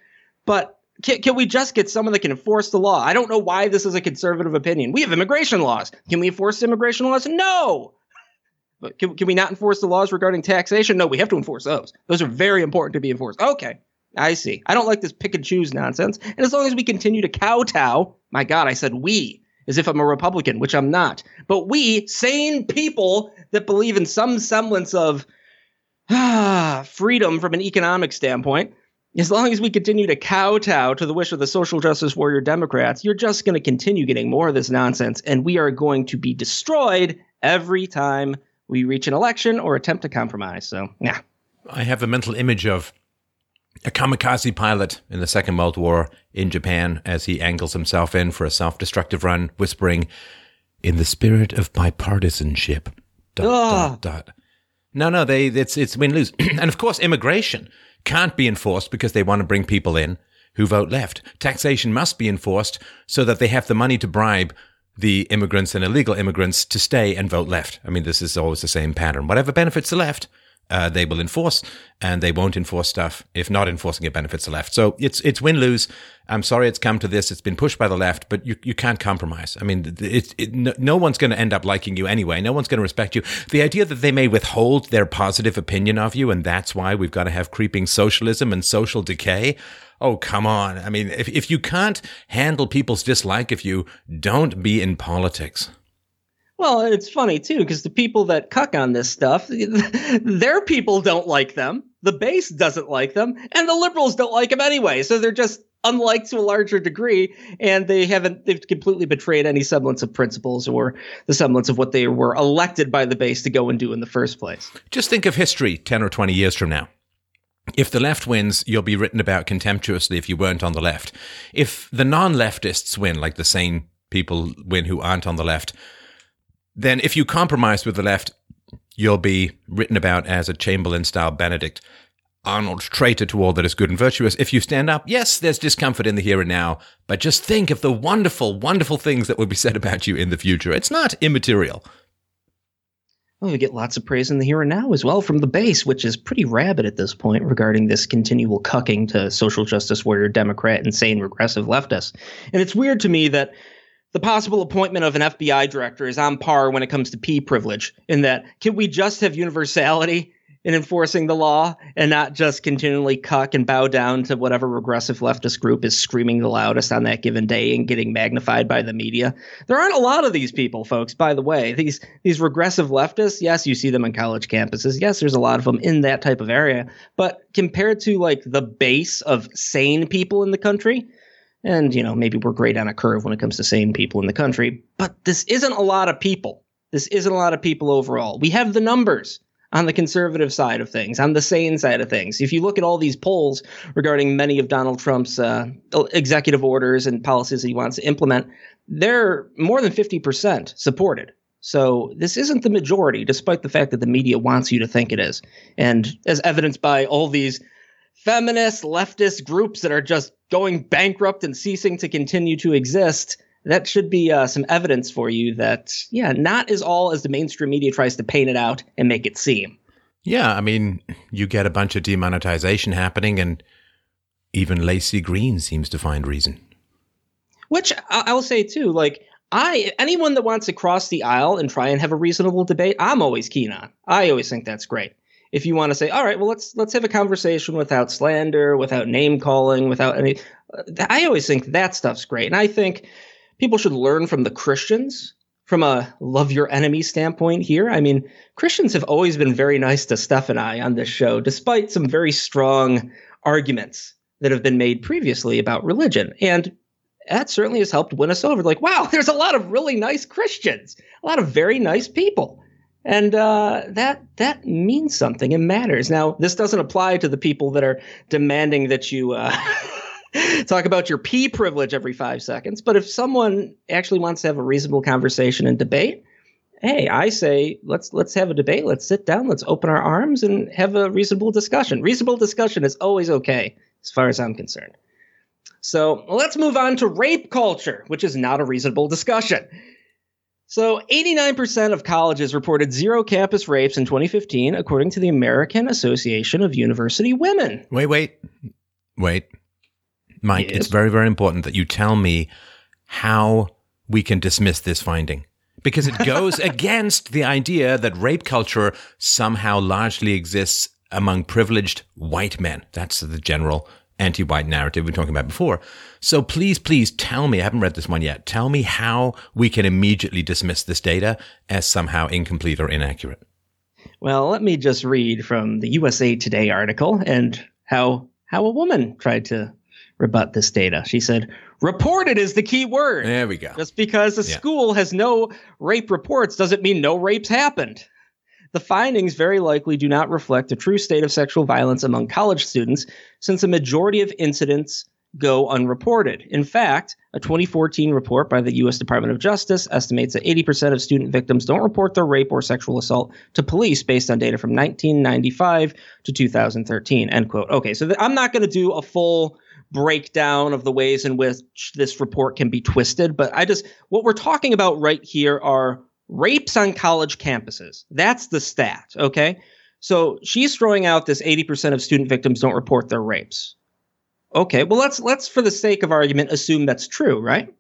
But can, can, we just get someone that can enforce the law? I don't know why this is a conservative opinion. We have immigration laws. Can we enforce immigration laws? No. But can, can we not enforce the laws regarding taxation? No, we have to enforce those. Those are very important to be enforced. Okay. I see. I don't like this pick and choose nonsense. And as long as we continue to kowtow, my God, I said we, as if I'm a Republican, which I'm not. But we, sane people that believe in some semblance of ah, [sighs] freedom from an economic standpoint, as long as we continue to kowtow to the wish of the social justice warrior Democrats, you're just going to continue getting more of this nonsense, and we are going to be destroyed every time we reach an election or attempt to compromise. So, yeah. I have a mental image of a kamikaze pilot in the Second World War in Japan as he angles himself in for a self destructive run, whispering, In the spirit of bipartisanship. Dot, dot, dot. No, no, they it's it's win lose. [clears throat] and of course immigration can't be enforced because they want to bring people in who vote left. Taxation must be enforced so that they have the money to bribe the immigrants and illegal immigrants to stay and vote left. I mean, this is always the same pattern. Whatever benefits the left, uh, they will enforce, and they won't enforce stuff if not enforcing it benefits the left. So it's it's win lose. I'm sorry it's come to this. It's been pushed by the left, but you you can't compromise. I mean, it, it no, no one's going to end up liking you anyway. No one's going to respect you. The idea that they may withhold their positive opinion of you, and that's why we've got to have creeping socialism and social decay. Oh, come on. I mean, if, if you can't handle people's dislike of you, don't be in politics. Well, it's funny too because the people that cuck on this stuff, [laughs] their people don't like them. The base doesn't like them, and the liberals don't like them anyway. So they're just unliked to a larger degree, and they haven't they've completely betrayed any semblance of principles or the semblance of what they were elected by the base to go and do in the first place. Just think of history ten or twenty years from now. If the left wins, you'll be written about contemptuously if you weren't on the left. If the non leftists win, like the sane people win who aren't on the left, then if you compromise with the left, you'll be written about as a Chamberlain style Benedict Arnold traitor to all that is good and virtuous. If you stand up, yes, there's discomfort in the here and now, but just think of the wonderful, wonderful things that will be said about you in the future. It's not immaterial. Well, we get lots of praise in the here and now as well from the base, which is pretty rabid at this point regarding this continual cucking to social justice warrior Democrat, insane regressive leftists. And it's weird to me that the possible appointment of an FBI director is on par when it comes to pee privilege, in that can we just have universality in enforcing the law and not just continually cuck and bow down to whatever regressive leftist group is screaming the loudest on that given day and getting magnified by the media? There aren't a lot of these people, folks, by the way. These these regressive leftists, yes, you see them on college campuses. Yes, there's a lot of them in that type of area. But compared to like the base of sane people in the country, and, you know, maybe we're great on a curve when it comes to sane people in the country, but this isn't a lot of people. This isn't a lot of people overall. We have the numbers on the conservative side of things, on the sane side of things. If you look at all these polls regarding many of Donald Trump's uh, executive orders and policies that he wants to implement, they're more than 50% supported. So this isn't the majority, despite the fact that the media wants you to think it is. And as evidenced by all these feminist leftist groups that are just going bankrupt and ceasing to continue to exist, that should be uh, some evidence for you that, yeah, not as all as the mainstream media tries to paint it out and make it seem. Yeah, I mean, you get a bunch of demonetization happening, and even Laci Green seems to find reason. Which I will say too, like I anyone that wants to cross the aisle and try and have a reasonable debate, I'm always keen on. I always think that's great if you want to say, all right, well, let's let's have a conversation without slander, without name calling, without any. I always think that stuff's great, and I think people should learn from the Christians from a love your enemy standpoint here. I mean, Christians have always been very nice to Steph and I on this show, despite some very strong arguments that have been made previously about religion. And that certainly has helped win us over. Like, wow, [laughs] there's a lot of really nice Christians, a lot of very nice people and uh, that that means something. It matters. Now, this doesn't apply to the people that are demanding that you uh, [laughs] talk about your pee privilege every five seconds. But if someone actually wants to have a reasonable conversation and debate, hey, I say let's let's have a debate. Let's sit down. Let's open our arms and have a reasonable discussion. Reasonable discussion is always okay, as far as I'm concerned. So let's move on to rape culture, which is not a reasonable discussion. So, 89% of colleges reported zero campus rapes in 2015, according to the American Association of University Women. Wait, wait, wait. Mike, yes. it's very, very important that you tell me how we can dismiss this finding because it goes [laughs] against the idea that rape culture somehow largely exists among privileged white men. That's the general anti white narrative we were talking about before. So please, please tell me, I haven't read this one yet, tell me how we can immediately dismiss this data as somehow incomplete or inaccurate. Well, let me just read from the USA Today article and how how a woman tried to rebut this data. She said, Reported is the key word. There we go. Just because a yeah. school has no rape reports doesn't mean no rapes happened. The findings very likely do not reflect a true state of sexual violence among college students, since a majority of incidents go unreported. In fact, a 2014 report by the U.S. Department of Justice estimates that 80% of student victims don't report their rape or sexual assault to police based on data from 1995 to 2013. End quote. Okay, so th- I'm not going to do a full breakdown of the ways in which this report can be twisted, but I just, what we're talking about right here are rapes on college campuses. That's the stat, okay? So she's throwing out this 80% of student victims don't report their rapes. Okay, well let's let's for the sake of argument assume that's true, right?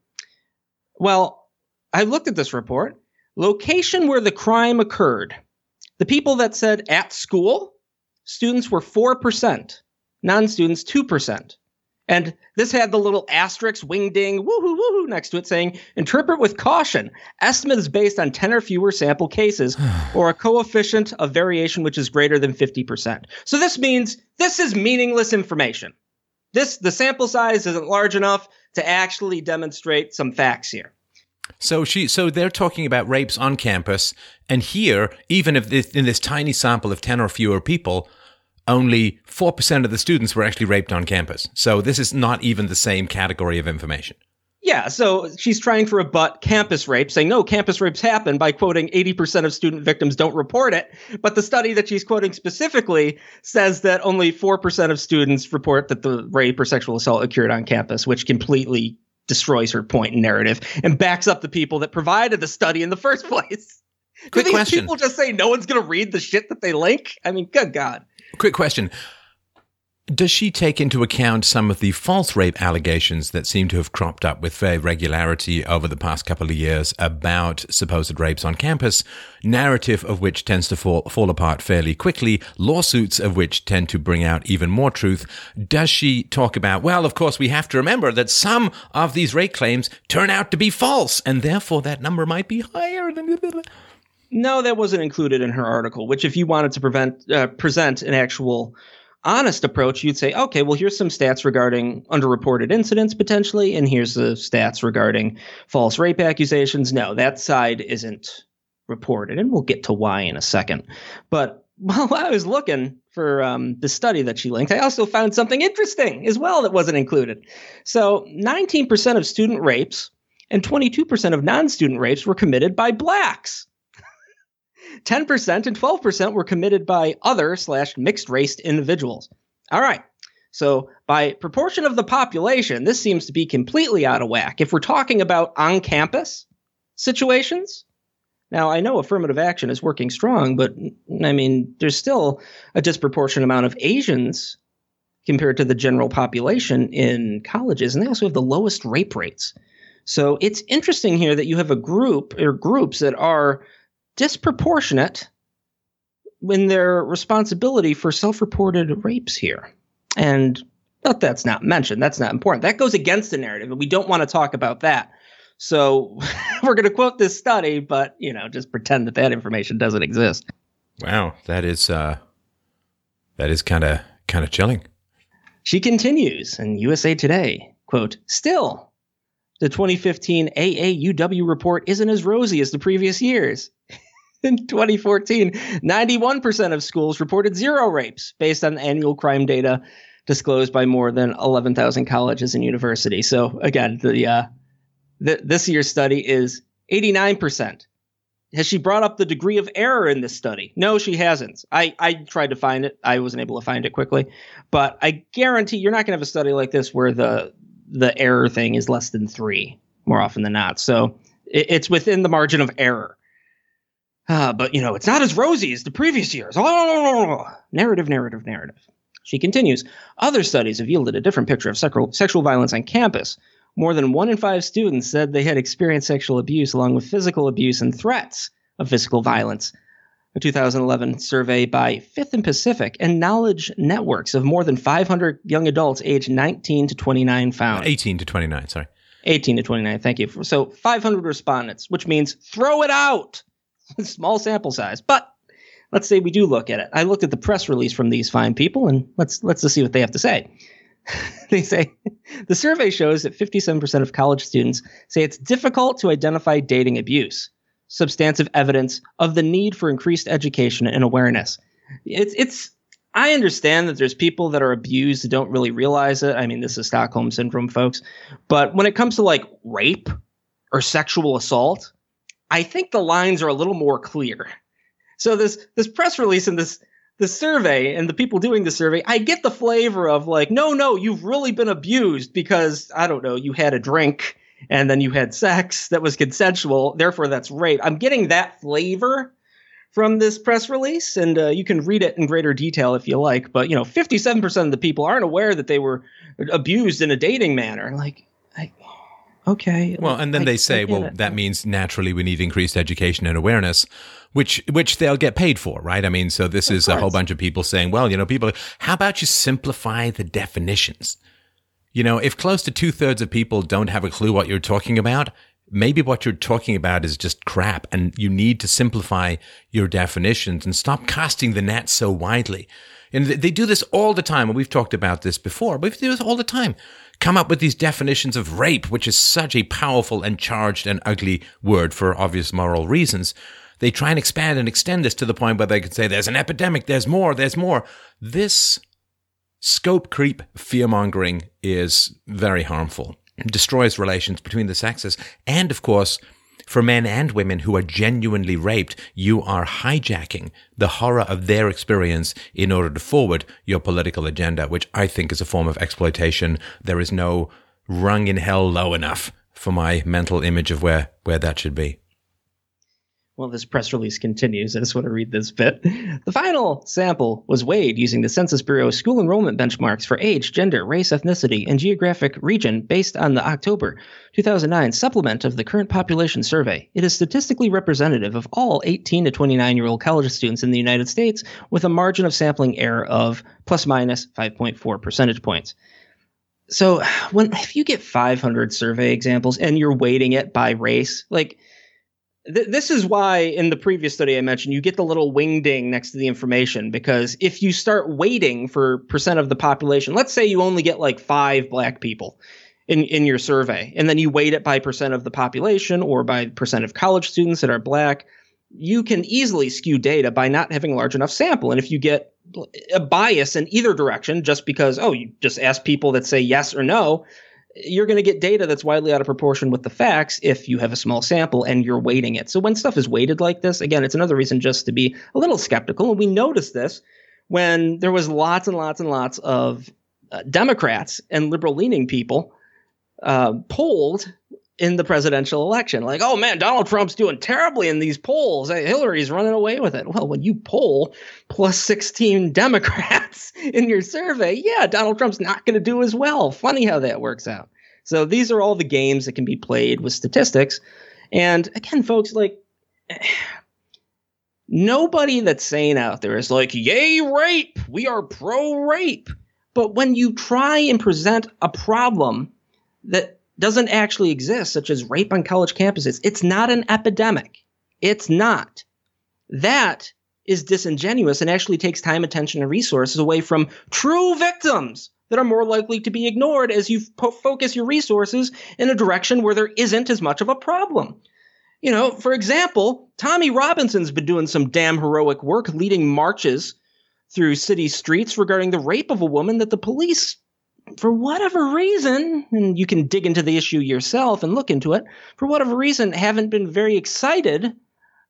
Well, I looked at this report. Location where the crime occurred. The people that said at school, students were 4%, non-students 2%. And this had the little asterisk, wing ding, woohoo, woohoo next to it saying, interpret with caution. Estimate is based on 10 or fewer sample cases [sighs] or a coefficient of variation which is greater than 50%. So this means this is meaningless information. This, the sample size isn't large enough to actually demonstrate some facts here. So she, so they're talking about rapes on campus, and here, even if this, in this tiny sample of ten or fewer people, only 4% of the students were actually raped on campus. So this is not even the same category of information. Yeah, so she's trying to rebut campus rape, saying, no, campus rapes happen by quoting 80% of student victims don't report it. But the study that she's quoting specifically says that only 4% of students report that the rape or sexual assault occurred on campus, which completely destroys her point and narrative and backs up the people that provided the study in the first [laughs] place. Quick Do these question. people just say no one's going to read the shit that they link? I mean, good God. Quick question. Does she take into account some of the false rape allegations that seem to have cropped up with fair regularity over the past couple of years about supposed rapes on campus, narrative of which tends to fall, fall apart fairly quickly, lawsuits of which tend to bring out even more truth? Does she talk about, well, of course, we have to remember that some of these rape claims turn out to be false, and therefore that number might be higher than. No, that wasn't included in her article. Which, if you wanted to prevent uh, present an actual honest approach, you'd say, okay, well, here's some stats regarding underreported incidents potentially, and here's the stats regarding false rape accusations. No, that side isn't reported, and we'll get to why in a second. But [laughs] while I was looking for um, the study that she linked, I also found something interesting as well that wasn't included. So, 19% of student rapes and 22% of non student rapes were committed by blacks. 10% and 12% were committed by other slash mixed race individuals. All right. So, by proportion of the population, this seems to be completely out of whack. If we're talking about on campus situations, now I know affirmative action is working strong, but I mean, there's still a disproportionate amount of Asians compared to the general population in colleges, and they also have the lowest rape rates. So, it's interesting here that you have a group or groups that are disproportionate in their responsibility for self-reported rapes here. And but that's not mentioned. That's not important. That goes against the narrative, and we don't want to talk about that. So [laughs] we're going to quote this study, but you know, just pretend that that information doesn't exist. Wow, that is uh, that is kind of kind of chilling. She continues in USA Today, quote, "Still, the 2015 AAUW report isn't as rosy as the previous years. [laughs] In 2014, 91% of schools reported zero rapes based on annual crime data disclosed by more than 11,000 colleges and universities. So again, the, uh, the this year's study is 89%. Has she brought up the degree of error in this study? No, she hasn't. I, I tried to find it. I wasn't able to find it quickly. But I guarantee you're not going to have a study like this where the the error thing is less than three more often than not. So it, it's within the margin of error. Uh, but, you know, it's not as rosy as the previous years. Oh, narrative, narrative, narrative. She continues Other studies have yielded a different picture of sexual, sexual violence on campus. More than one in five students said they had experienced sexual abuse, along with physical abuse and threats of physical violence. A 2011 survey by Fifth and Pacific and Knowledge Networks of more than 500 young adults aged 19 to 29 found. 18 to 29, sorry. 18 to 29, thank you. So 500 respondents, which means throw it out. [laughs] Small sample size, but let's say we do look at it. I looked at the press release from these fine people, and let's let's just see what they have to say. [laughs] they say [laughs] the survey shows that 57% of college students say it's difficult to identify dating abuse. Substantive evidence of the need for increased education and awareness. It's it's I understand that there's people that are abused that don't really realize it. I mean, this is Stockholm syndrome, folks. But when it comes to like rape or sexual assault, I think the lines are a little more clear. So this this press release and this the survey and the people doing the survey, I get the flavor of like, no, no, you've really been abused because I don't know, you had a drink and then you had sex that was consensual, therefore that's rape. I'm getting that flavor from this press release, and uh, you can read it in greater detail if you like. But you know, 57% of the people aren't aware that they were abused in a dating manner. Like, I, okay. Well, and then I, they say, well, it. that means naturally we need increased education and awareness, which which they'll get paid for, right? I mean, so this of is course. a whole bunch of people saying, well, you know, people, how about you simplify the definitions? You know, if close to two thirds of people don't have a clue what you're talking about, maybe what you're talking about is just crap and you need to simplify your definitions and stop casting the net so widely. And they do this all the time. And we've talked about this before, but they do this all the time come up with these definitions of rape, which is such a powerful and charged and ugly word for obvious moral reasons. They try and expand and extend this to the point where they can say there's an epidemic, there's more, there's more. This scope creep fear mongering is very harmful, it destroys relations between the sexes, and of course, for men and women who are genuinely raped, you are hijacking the horror of their experience in order to forward your political agenda, which I think is a form of exploitation. There is no rung in hell low enough for my mental image of where, where that should be. Well, this press release continues. I just want to read this bit. The final sample was weighed using the Census Bureau school enrollment benchmarks for age, gender, race, ethnicity, and geographic region based on the October 2009 supplement of the current population survey. It is statistically representative of all 18 to 29 year old college students in the United States with a margin of sampling error of plus minus 5.4 percentage points. So, when if you get 500 survey examples and you're weighting it by race, like th- this is why in the previous study I mentioned you get the little wing ding next to the information because if you start weighting for percent of the population, let's say you only get like five black people in in your survey, and then you weight it by percent of the population or by percent of college students that are black, you can easily skew data by not having a large enough sample. And if you get a bias in either direction, just because oh you just ask people that say yes or no you're going to get data that's widely out of proportion with the facts if you have a small sample and you're weighting it. So when stuff is weighted like this, again, it's another reason just to be a little skeptical. And we noticed this when there was lots and lots and lots of uh, Democrats and liberal leaning people uh, polled in the presidential election. Like, oh man, Donald Trump's doing terribly in these polls. Hillary's running away with it. Well, when you poll plus 16 [laughs] Democrats in your survey, yeah, Donald Trump's not going to do as well. Funny how that works out. So these are all the games that can be played with statistics. And again, folks, like, [sighs] nobody that's saying out there is like, yay, rape. We are pro rape. But when you try and present a problem that doesn't actually exist, such as rape on college campuses. It's not an epidemic. It's not. That is disingenuous and actually takes time, attention, and resources away from true victims that are more likely to be ignored as you po- focus your resources in a direction where there isn't as much of a problem. You know, for example, Tommy Robinson's been doing some damn heroic work leading marches through city streets regarding the rape of a woman that the police for whatever reason, and you can dig into the issue yourself and look into it, for whatever reason, haven't been very excited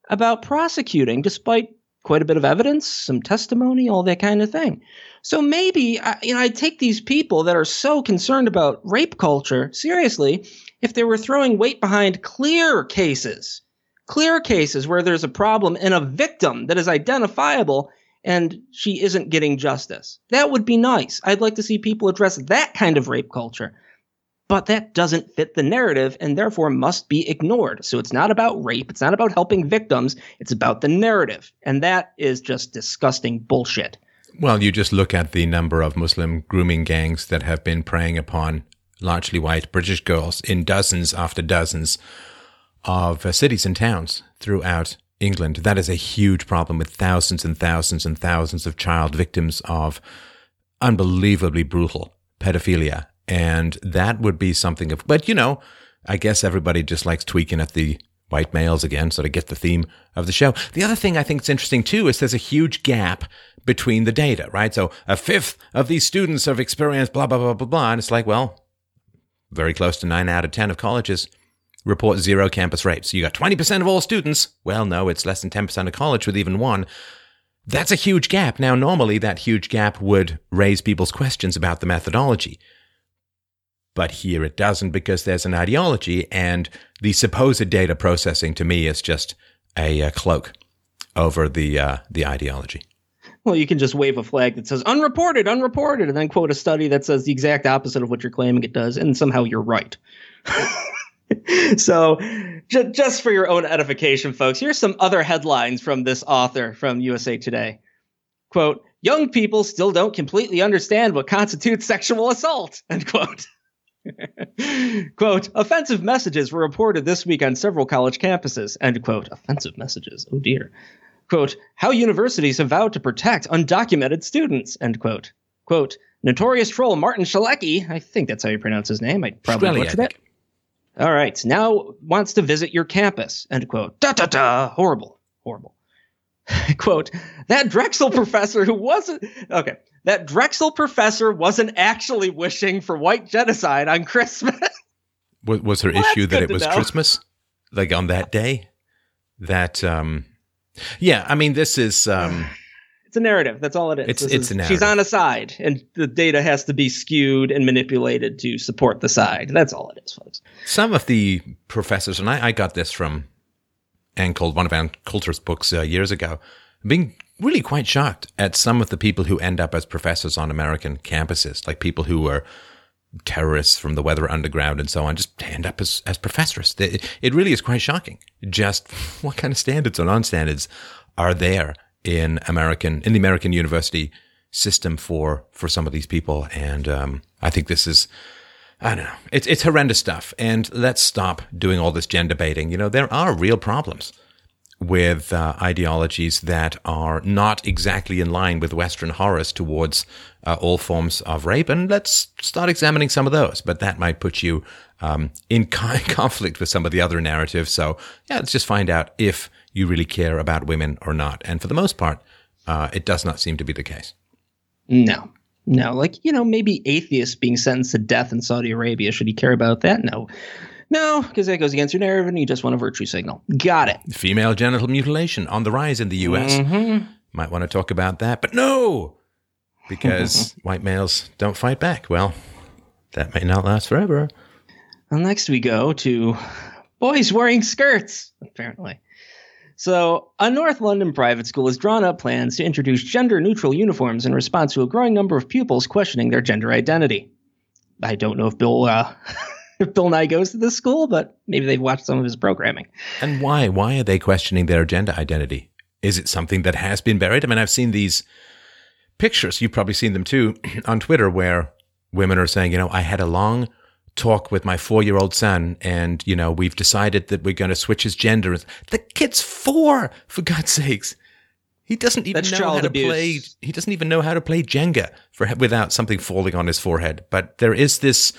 about prosecuting, despite quite a bit of evidence, some testimony, all that kind of thing. So maybe you know, I'd take these people that are so concerned about rape culture seriously if they were throwing weight behind clear cases, clear cases where there's a problem and a victim that is identifiable and she isn't getting justice. That would be nice. I'd like to see people address that kind of rape culture. But that doesn't fit the narrative and therefore must be ignored. So it's not about rape. It's not about helping victims. It's about the narrative. And that is just disgusting bullshit. Well, you just look at the number of Muslim grooming gangs that have been preying upon largely white British girls in dozens after dozens of uh, cities and towns throughout England. That is a huge problem with thousands and thousands and thousands of child victims of unbelievably brutal pedophilia. And that would be something of, but you know, I guess everybody just likes tweaking at the white males again, so to get the theme of the show. The other thing I think is interesting too is there's a huge gap between the data, right? So a fifth of these students have experienced blah, blah, blah, blah, blah. And it's like, well, very close to nine out of 10 of colleges report zero campus rapes. You got 20% of all students. Well, no, it's less than 10% of college with even one. That's a huge gap. Now, normally that huge gap would raise people's questions about the methodology. But here it doesn't because there's an ideology, and the supposed data processing to me is just a, a cloak over the uh, the ideology. Well, you can just wave a flag that says unreported, unreported, and then quote a study that says the exact opposite of what you're claiming it does, and somehow you're right. [laughs] [laughs] so, j- just for your own edification, folks, here's some other headlines from this author from USA Today. Quote, young people still don't completely understand what constitutes sexual assault, [laughs] end quote. [laughs] quote, offensive messages were reported this week on several college campuses, end quote. Offensive messages, oh dear. Quote, how universities have vowed to protect undocumented students, end quote. Quote, notorious troll Martin Shkreli, I think that's how you pronounce his name, I probably butchered it. All right, now wants to visit your campus, end quote. Da da da, horrible, horrible. [laughs] quote, that Drexel professor who wasn't, okay, that Drexel professor wasn't actually wishing for white genocide on Christmas. [laughs] was, was her well, issue that it was know. Christmas? Like on that day? That, um, yeah, I mean, this is. Um, it's a narrative. That's all it is. It's, this it's is, a narrative. She's on a side, and the data has to be skewed and manipulated to support the side. That's all it is, folks. Some of the professors, and I, I got this from Ann Coulter, one of Ann Coulter's books uh, years ago, being really quite shocked at some of the people who end up as professors on American campuses, like people who were terrorists from the Weather Underground and so on, just end up as, as professors. It really is quite shocking. Just [laughs] what kind of standards or non-standards are there in American in the American university system for for some of these people, and um, I think this is. I don't know. It's it's horrendous stuff, and let's stop doing all this gender baiting. You know, there are real problems with uh, ideologies that are not exactly in line with Western horrors towards uh, all forms of rape, and let's start examining some of those. But that might put you um, in [laughs] conflict with some of the other narratives. So yeah, let's just find out if you really care about women or not. And for the most part, uh, it does not seem to be the case. No, no. Like, you know, maybe atheists being sentenced to death in Saudi Arabia. Should he care about that? No. No, because that goes against your narrative and you just want a virtue signal. Got it. Female genital mutilation on the rise in the U.S. Mm-hmm. Might want to talk about that, but no, because [laughs] white males don't fight back. Well, that may not last forever. Well, next we go to boys wearing skirts, apparently. So, a North London private school has drawn up plans to introduce gender neutral uniforms in response to a growing number of pupils questioning their gender identity. I don't know if Bill uh, [laughs] Bill Nye goes to this school, but maybe they've watched some of his programming. And why? Why are they questioning their gender identity? Is it something that has been buried? I mean, I've seen these pictures, you've probably seen them too, [clears throat] on Twitter where women are saying, you know, I had a long talk with my four year old son and, you know, we've decided that we're going to switch his gender. The kid's four, for God's sakes. He doesn't even That's know how to abuse. play. He doesn't even know how to play Jenga for without something falling on his forehead. But there is this,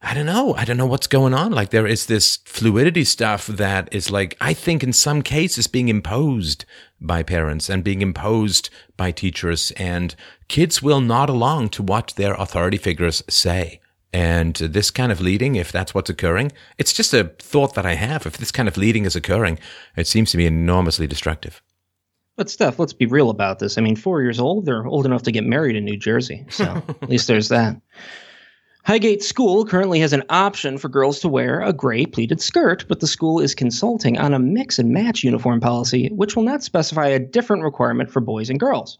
I don't know. I don't know what's going on. Like there is this fluidity stuff that is like, I think in some cases being imposed by parents and being imposed by teachers and kids will nod along to what their authority figures say. And this kind of leading, if that's what's occurring, it's just a thought that I have. If this kind of leading is occurring, it seems to be enormously destructive. But Steph, let's be real about this. I mean, four years old, they're old enough to get married in New Jersey. So [laughs] at least there's that. Highgate School currently has an option for girls to wear a gray pleated skirt, but the school is consulting on a mix and match uniform policy, which will not specify a different requirement for boys and girls.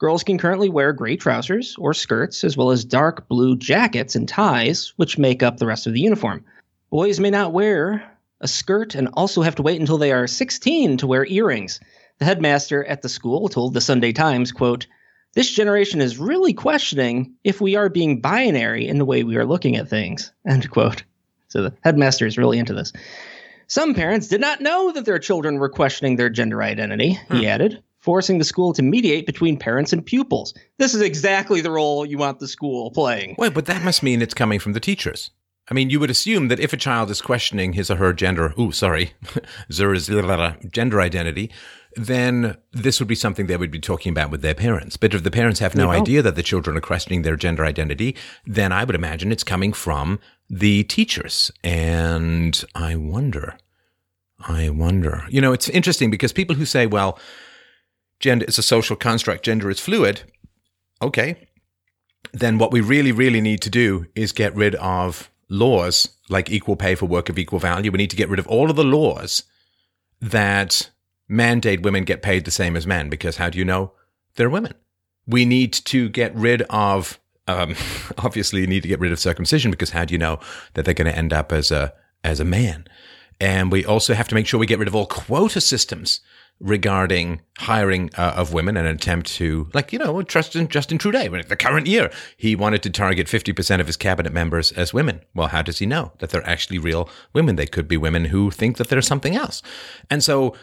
Girls can currently wear gray trousers or skirts, as well as dark blue jackets and ties, which make up the rest of the uniform. Boys may not wear a skirt and also have to wait until they are 16 to wear earrings. The headmaster at the school told the Sunday Times, quote, this generation is really questioning if we are being binary in the way we are looking at things. [laughs] End quote. So the headmaster is really into this. Some parents did not know that their children were questioning their gender identity, hmm. he added, forcing the school to mediate between parents and pupils. This is exactly the role you want the school playing. Wait, but that must mean it's coming from the teachers. I mean, you would assume that if a child is questioning his or her gender, ooh, sorry, [laughs] gender identity, then this would be something they would be talking about with their parents. But if the parents have no idea that the children are questioning their gender identity, then I would imagine it's coming from the teachers. And I wonder, I wonder, you know, it's interesting because people who say, well, gender is a social construct, gender is fluid. Okay. Then what we really, really need to do is get rid of laws like equal pay for work of equal value. We need to get rid of all of the laws that mandate women get paid the same as men because how do you know they're women? We need to get rid of, um, [laughs] obviously, you need to get rid of circumcision because how do you know that they're going to end up as a as a man? And we also have to make sure we get rid of all quota systems regarding hiring uh, of women and an attempt to, like, you know, Justin, Justin Trudeau, the current year, he wanted to target 50% of his cabinet members as women. Well, how does he know that they're actually real women? They could be women who think that they're something else. And so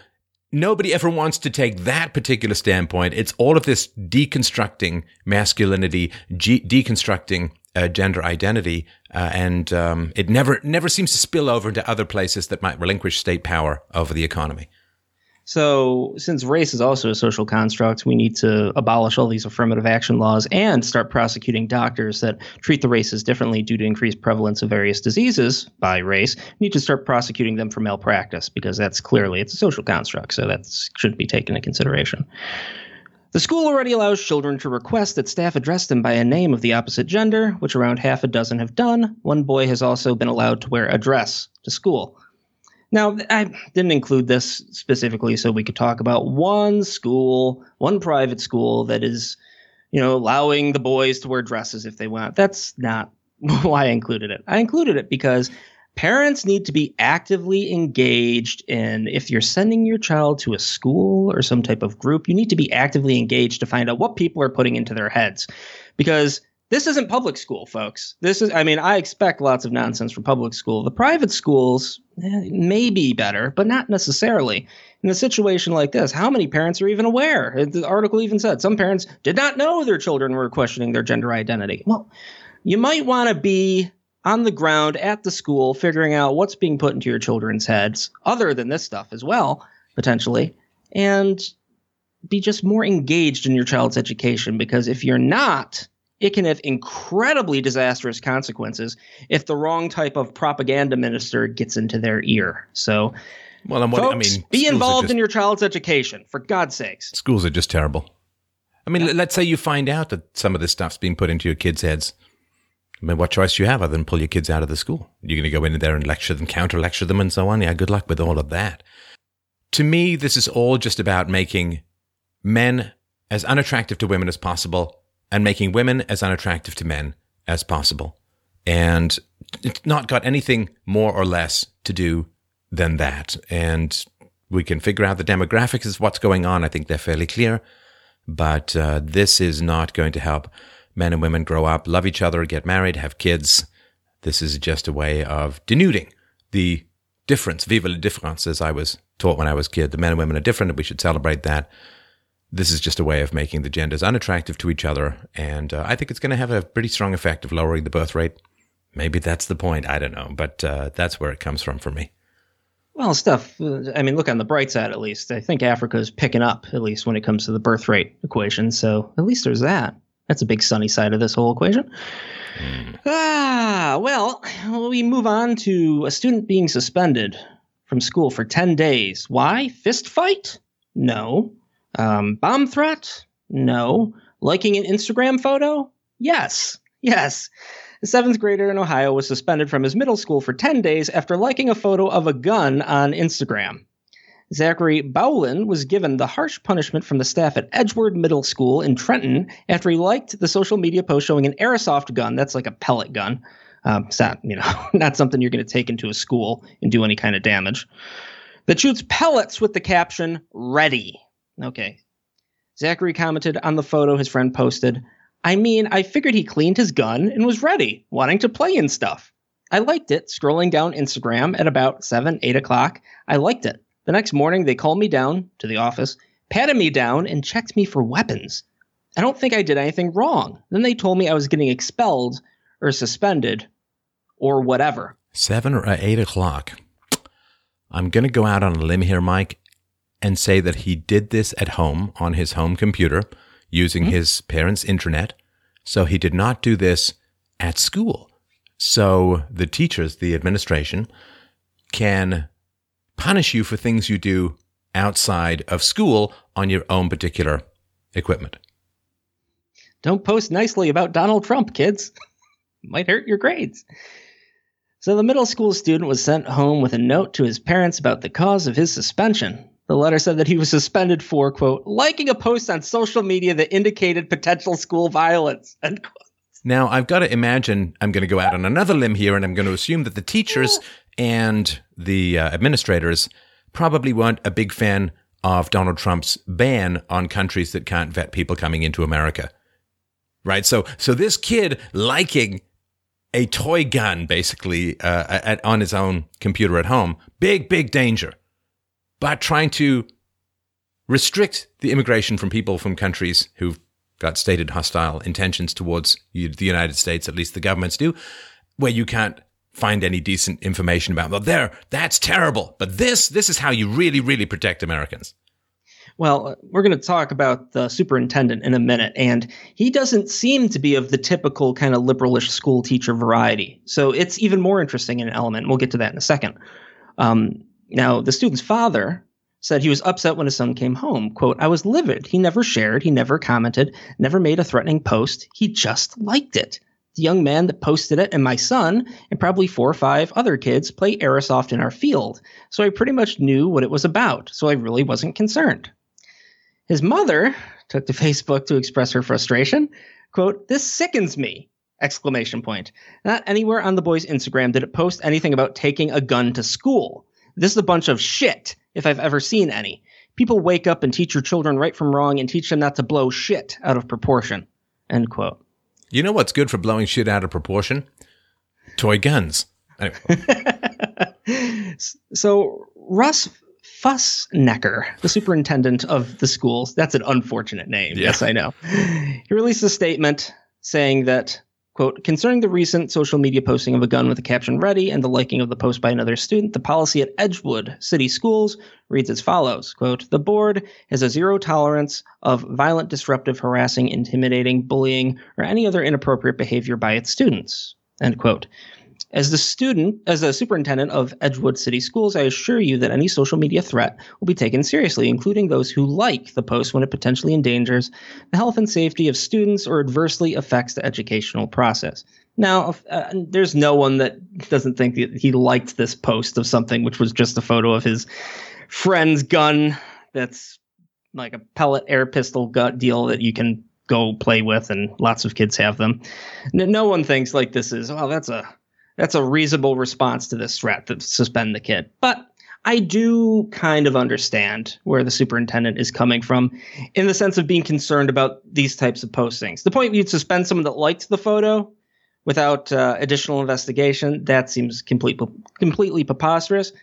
nobody ever wants to take that particular standpoint. It's all of this deconstructing masculinity, G- deconstructing uh, gender identity, uh, and um, it never never seems to spill over into other places that might relinquish state power over the economy. So, since race is also a social construct, we need to abolish all these affirmative action laws and start prosecuting doctors that treat the races differently due to increased prevalence of various diseases by race. We need to start prosecuting them for malpractice because that's clearly it's a social construct, so that should be taken into consideration. The school already allows children to request that staff address them by a name of the opposite gender, which around half a dozen have done. One boy has also been allowed to wear a dress to school. Now, I didn't include this specifically so we could talk about one school, one private school that is, you know, allowing the boys to wear dresses if they want. That's not [laughs] why I included it. I included it because parents need to be actively engaged in if you're sending your child to a school or some type of group, you need to be actively engaged to find out what people are putting into their heads. Because this isn't public school, folks. This is, I mean, I expect lots of nonsense from public school. The private schools eh, may be better, but not necessarily. In a situation like this, how many parents are even aware? The article even said some parents did not know their children were questioning their gender identity. Well, you might want to be on the ground at the school figuring out what's being put into your children's heads, other than this stuff as well, potentially, and be just more engaged in your child's education because if you're not, it can have incredibly disastrous consequences if the wrong type of propaganda minister gets into their ear. So, well, what, folks, I mean, be involved just, in your child's education, for God's sakes. Schools are just terrible. I mean, yeah. let's say you find out that some of this stuff's being put into your kids' heads. I mean, what choice do you have other than pull your kids out of the school? You're going to go in there and lecture them, counter lecture them, and so on. Yeah, good luck with all of that. To me, this is all just about making men as unattractive to women as possible and making women as unattractive to men as possible. And it's not got anything more or less to do than that. And we can figure out the demographics of what's going on. I think they're fairly clear. But uh, this is not going to help men and women grow up, love each other, get married, have kids. This is just a way of denuding the difference. Vive la différence, as I was taught when I was a kid. The men and women are different, and we should celebrate that this is just a way of making the genders unattractive to each other. And uh, I think it's going to have a pretty strong effect of lowering the birth rate. Maybe that's the point. I don't know. But uh, that's where it comes from for me. Well, stuff. I mean, look on the bright side at least. I think Africa is picking up, at least when it comes to the birth rate equation. So at least there's that. That's a big sunny side of this whole equation. Ah, well, we move on to a student being suspended from school for 10 days. Why? Fist fight? No. Um, bomb threat? No. Liking an Instagram photo? Yes. Yes. A seventh grader in Ohio was suspended from his middle school for 10 days after liking a photo of a gun on Instagram. Zachary Bowlin was given the harsh punishment from the staff at Edgewood Middle School in Trenton after he liked the social media post showing an airsoft gun. That's like a pellet gun. Um, it's not, you know, [laughs] not something you're going to take into a school and do any kind of damage. That shoots pellets with the caption "Ready." Okay. Zachary commented on the photo his friend posted. I mean, I figured he cleaned his gun and was ready, wanting to play and stuff. I liked it. Scrolling down Instagram at about seven, eight o'clock, I liked it. The next morning, they called me down to the office, patted me down, and checked me for weapons. I don't think I did anything wrong. Then they told me I was getting expelled or suspended or whatever. Seven or eight o'clock. I'm going to go out on a limb here, Mike, and say that he did this at home on his home computer using mm-hmm. his parents' internet. So he did not do this at school. So the teachers, the administration, can punish you for things you do outside of school on your own particular equipment. Don't post nicely about Donald Trump, kids. [laughs] Might hurt your grades. So the middle school student was sent home with a note to his parents about the cause of his suspension. The letter said that he was suspended for, quote, liking a post on social media that indicated potential school violence, end quote. Now, I've got to imagine I'm going to go out on another limb here, and I'm going to assume that the teachers and the uh, administrators probably weren't a big fan of Donald Trump's ban on countries that can't vet people coming into America. Right? So, so this kid liking a toy gun basically uh, at, on his own computer at home, big, big danger. But trying to restrict the immigration from people from countries who've got stated hostile intentions towards the United States, at least the governments do, where you can't find any decent information about. Well, there, that's terrible. But this, this is how you really, really protect Americans. Well, we're going to talk about the superintendent in a minute, and he doesn't seem to be of the typical kind of liberalish school teacher variety. So it's even more interesting in an element. We'll get to that in a second. Um, now, the student's father said he was upset when his son came home. Quote, I was livid. He never shared, he never commented, never made a threatening post. He just liked it the young man that posted it and my son and probably four or five other kids play airsoft in our field. So I pretty much knew what it was about. So I really wasn't concerned. His mother took to [laughs] Facebook to express her frustration. Quote, this sickens me. Exclamation point. Not anywhere on the boy's Instagram did it post anything about taking a gun to school. This is a bunch of shit, if I've ever seen any. People wake up and teach your children right from wrong and teach them not to blow shit out of proportion. End quote. You know what's good for blowing shit out of proportion? Toy guns. Anyway. [laughs] so Russ Fussnecker, the superintendent of the schools, that's an unfortunate name. Yeah. Yes, I know. He released a statement saying that Quote, concerning the recent social media posting of a gun with the caption ready and the liking of the post by another student, the policy at Edgewood City Schools reads as follows. Quote, the board has a zero tolerance of violent, disruptive, harassing, intimidating, bullying, or any other inappropriate behavior by its students. End quote. As the student, as a superintendent of Edgewood City Schools, I assure you that any social media threat will be taken seriously, including those who like the post when it potentially endangers the health and safety of students or adversely affects the educational process. Now, uh, there's no one that doesn't think that he liked this post of something which was just a photo of his friend's gun that's like a pellet air pistol gun deal that you can go play with, and lots of kids have them. No one thinks like this is, well, that's a that's a reasonable response to this threat to suspend the kid. But I do kind of understand where the superintendent is coming from in the sense of being concerned about these types of postings. The point you'd suspend someone that liked the photo without uh, additional investigation, that seems complete, completely preposterous.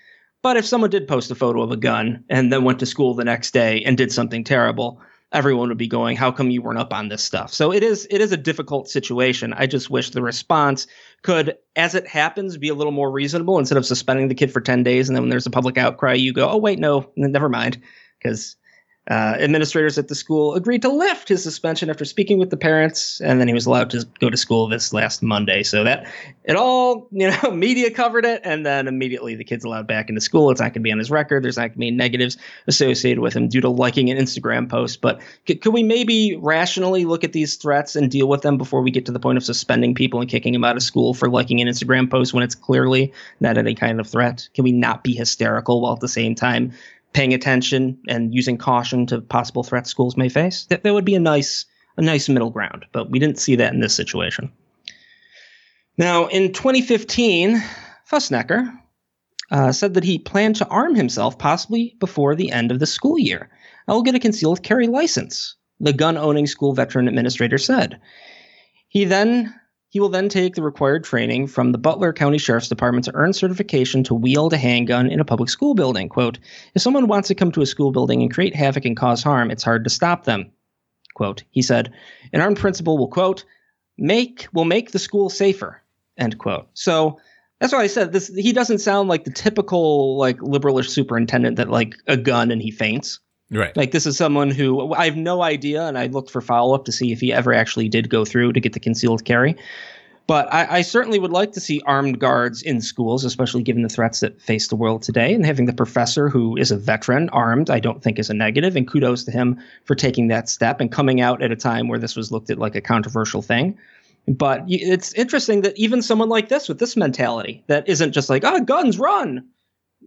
But if someone did post a photo of a gun and then went to school the next day and did something terrible, everyone would be going, "How come you weren't up on this stuff?" So it is it is a difficult situation. I just wish the response could, as it happens, be a little more reasonable instead of suspending the kid for ten days and then when there's a public outcry, you go, "Oh wait, no, never mind," because Uh, administrators at the school agreed to lift his suspension after speaking with the parents, and then he was allowed to go to school this last Monday. So that it all, you know, [laughs] media covered it, and then immediately the kid's allowed back into school. It's not going to be on his record. There's not going to be negatives associated with him due to liking an Instagram post. But c- could we maybe rationally look at these threats and deal with them before we get to the point of suspending people and kicking them out of school for liking an Instagram post when it's clearly not any kind of threat? Can we not be hysterical while at the same time paying attention and using caution to possible threats schools may face. That, that would be a nice a nice middle ground, but we didn't see that in this situation. Now, in 2015, Fussnecker uh, said that he planned to arm himself possibly before the end of the school year. I will get a concealed carry license, the gun owning school veteran administrator said. He then he will then take the required training from the Butler County Sheriff's Department to earn certification to wield a handgun in a public school building. Quote, if someone wants to come to a school building and create havoc and cause harm, it's hard to stop them. Quote, he said, an armed principal will, quote, make, will make the school safer, end quote. So that's why I said this, he doesn't sound like the typical, like, liberalish superintendent that, like, a gun and he faints. Right. Like this is someone who I have no idea, and I looked for follow up to see if he ever actually did go through to get the concealed carry. But I, I, certainly would like to see armed guards in schools, especially given the threats that face the world today. And having the professor who is a veteran armed, I don't think is a negative. And kudos to him for taking that step and coming out at a time where this was looked at like a controversial thing. But it's interesting that even someone like this with this mentality that isn't just like, oh, guns, run.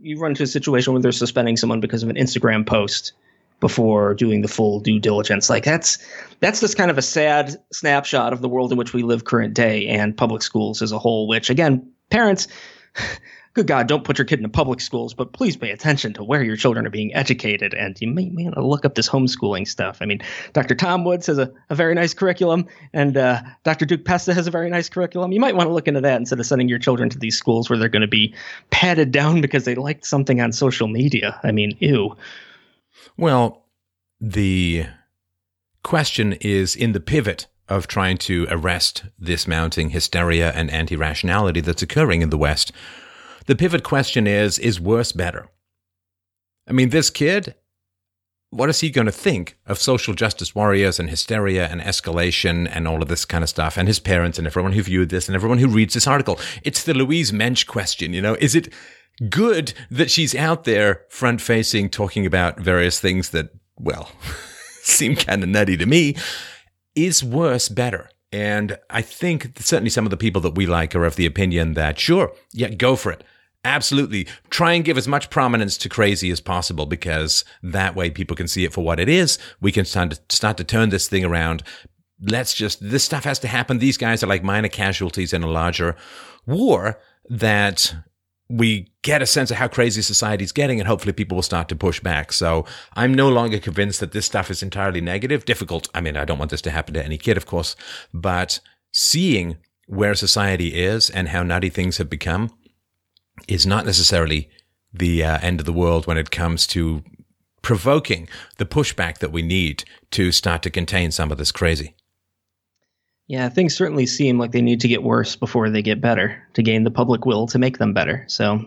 You run into a situation where they're suspending someone because of an Instagram post before doing the full due diligence. Like that's that's just kind of a sad snapshot of the world in which we live current day and public schools as a whole, which again, parents [laughs] good God, don't put your kid in public schools, but please pay attention to where your children are being educated. And you may, may want to look up this homeschooling stuff. I mean, Dr. Tom Woods has a, a very nice curriculum, and uh, Dr. Duke Pesta has a very nice curriculum. You might want to look into that instead of sending your children to these schools where they're going to be patted down because they liked something on social media. I mean, ew. Well, the question is in the pivot of trying to arrest this mounting hysteria and anti rationality that's occurring in the West. The pivot question is is worse better? I mean, this kid, what is he going to think of social justice warriors and hysteria and escalation and all of this kind of stuff and his parents and everyone who viewed this and everyone who reads this article? It's the Louise Mensch question, you know, is it good that she's out there front facing talking about various things that, well, [laughs] seem kind of nutty to me. Is worse better? And I think certainly some of the people that we like are of the opinion that, sure, yeah, go for it. Absolutely. Try and give as much prominence to crazy as possible because that way people can see it for what it is. We can start to, start to turn this thing around. Let's just, this stuff has to happen. These guys are like minor casualties in a larger war that we get a sense of how crazy society's getting and hopefully people will start to push back. So I'm no longer convinced that this stuff is entirely negative. Difficult. I mean, I don't want this to happen to any kid, of course, but seeing where society is and how nutty things have become is not necessarily the uh, end of the world when it comes to provoking the pushback that we need to start to contain some of this crazy. Yeah, things certainly seem like they need to get worse before they get better to gain the public will to make them better. So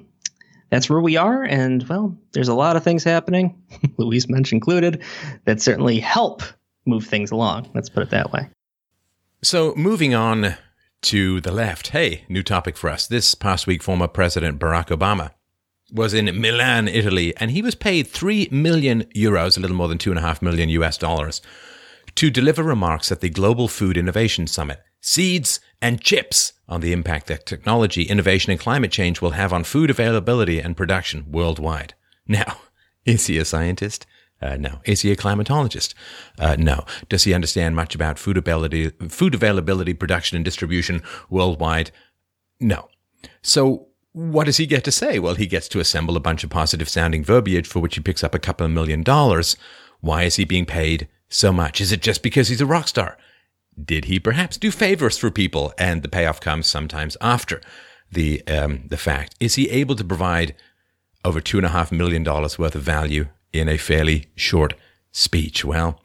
that's where we are. And well, there's a lot of things happening, [laughs] Louise Mensch included, that certainly help move things along. Let's put it that way. So moving on to the left. Hey, new topic for us. This past week, former President Barack Obama was in Milan, Italy, and he was paid 3 million euros, a little more than 2.5 million US dollars, to deliver remarks at the Global Food Innovation Summit, Seeds and Chips, on the impact that technology, innovation, and climate change will have on food availability and production worldwide. [laughs] Now, is he a scientist? Uh, no. Is he a climatologist? Uh, no. Does he understand much about food availability, food availability, production, and distribution worldwide? No. So what does he get to say? Well, he gets to assemble a bunch of positive sounding verbiage for which he picks up a couple of million dollars. Why is he being paid so much? Is it just because he's a rock star? Did he perhaps do favors for people and the payoff comes sometimes after the, um, the fact? Is he able to provide over two and a half million dollars worth of value in a fairly short speech? Well,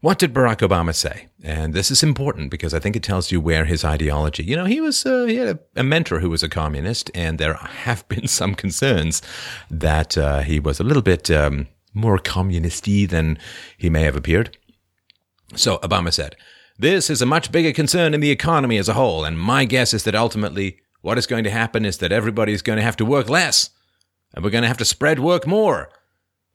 what did Barack Obama say? And this is important because I think it tells you where his ideology. You know, he was uh, he had a, a, mentor who was a communist, and there have [laughs] been some concerns that uh, he was a little bit um, more communisty than he may have appeared. So Obama said, This is a much bigger concern in the economy as a whole, and my guess is that ultimately what is going to happen is that everybody is going to have to work less, and we're going to have to spread work more.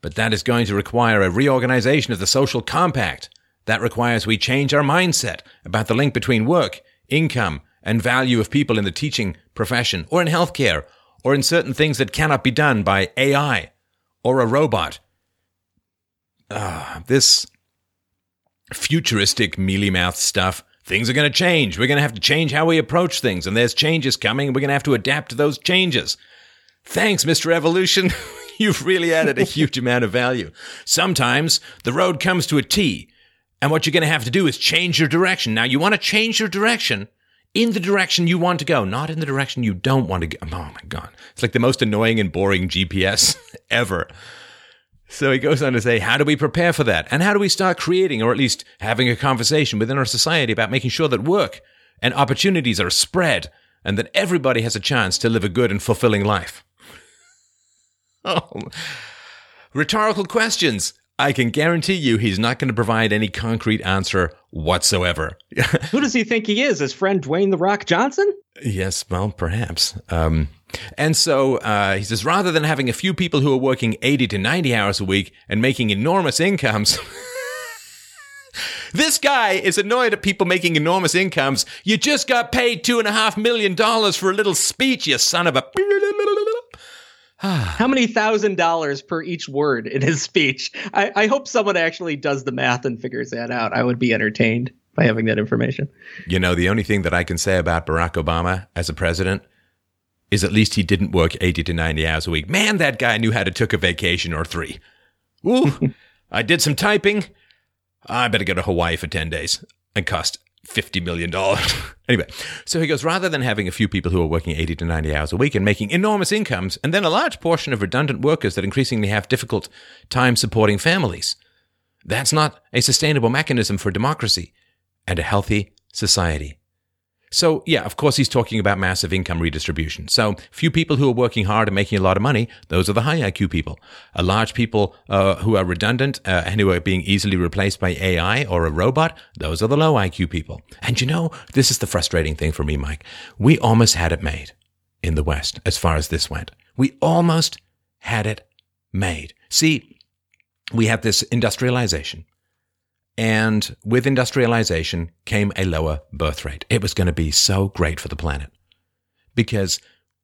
But that is going to require a reorganization of the social compact. That requires we change our mindset about the link between work, income, and value of people in the teaching profession, or in healthcare, or in certain things that cannot be done by AI or a robot. Uh, this futuristic mealy mouth stuff. Things are going to change. We're going to have to change how we approach things, and there's changes coming, and we're going to have to adapt to those changes. Thanks, Mr. Evolution. [laughs] You've really added a huge amount of value. Sometimes the road comes to a T, and what you're going to have to do is change your direction. Now, you want to change your direction in the direction you want to go, not in the direction you don't want to go. Oh my God. It's like the most annoying and boring GPS [laughs] ever. So he goes on to say, how do we prepare for that? And how do we start creating or at least having a conversation within our society about making sure that work and opportunities are spread and that everybody has a chance to live a good and fulfilling life? [laughs] Oh, rhetorical questions. I can guarantee you he's not going to provide any concrete answer whatsoever. [laughs] Who does he think he is? His friend Dwayne The Rock Johnson? Yes, well, perhaps. Um, and so uh, he says rather than having a few people who are working 80 to 90 hours a week and making enormous incomes. [laughs] This guy is annoyed at people making enormous incomes. You just got paid two and a half million dollars for a little speech, you son of a. [sighs] How many thousand dollars per each word in his speech? I, I hope someone actually does the math and figures that out. I would be entertained by having that information. You know, the only thing that I can say about Barack Obama as a president is at least he didn't work 80 to 90 hours a week. Man, that guy knew how to took a vacation or three. Ooh, [laughs] I did some typing. I better go to Hawaii for 10 days and cost $50 million. [laughs] anyway, so he goes, rather than having a few people who are working 80 to 90 hours a week and making enormous incomes, and then a large portion of redundant workers that increasingly have difficult time supporting families, that's not a sustainable mechanism for democracy and a healthy society. So, yeah, of course, he's talking about massive income redistribution. So, few people who are working hard and making a lot of money, those are the high IQ people. A large people uh, who are redundant uh, and who are being easily replaced by AI or a robot, those are the low IQ people. And you know, this is the frustrating thing for me, Mike. We almost had it made in the West as far as this went. We almost had it made. See, we had this industrialization. And with industrialization came a lower birth rate. It was going to be so great for the planet because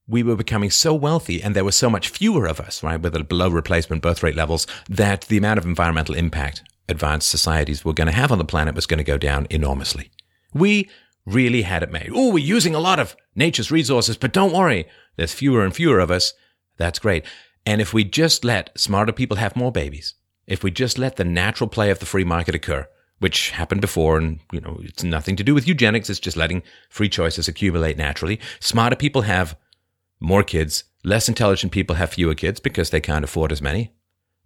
we were becoming so wealthy and there were so much fewer of us, right, with below replacement birth rate levels that the amount of environmental impact advanced societies were going to have on the planet was going to go down enormously. We really had it made. Oh, we're using a lot of nature's resources, but don't worry. There's fewer and fewer of us. That's great. And if we just let smarter people have more babies, if we just let the natural play of the free market occur, which happened before, and you know, it's nothing to do with eugenics, it's just letting free choices accumulate naturally. Smarter people have more kids, less intelligent people have fewer kids because they can't afford as many.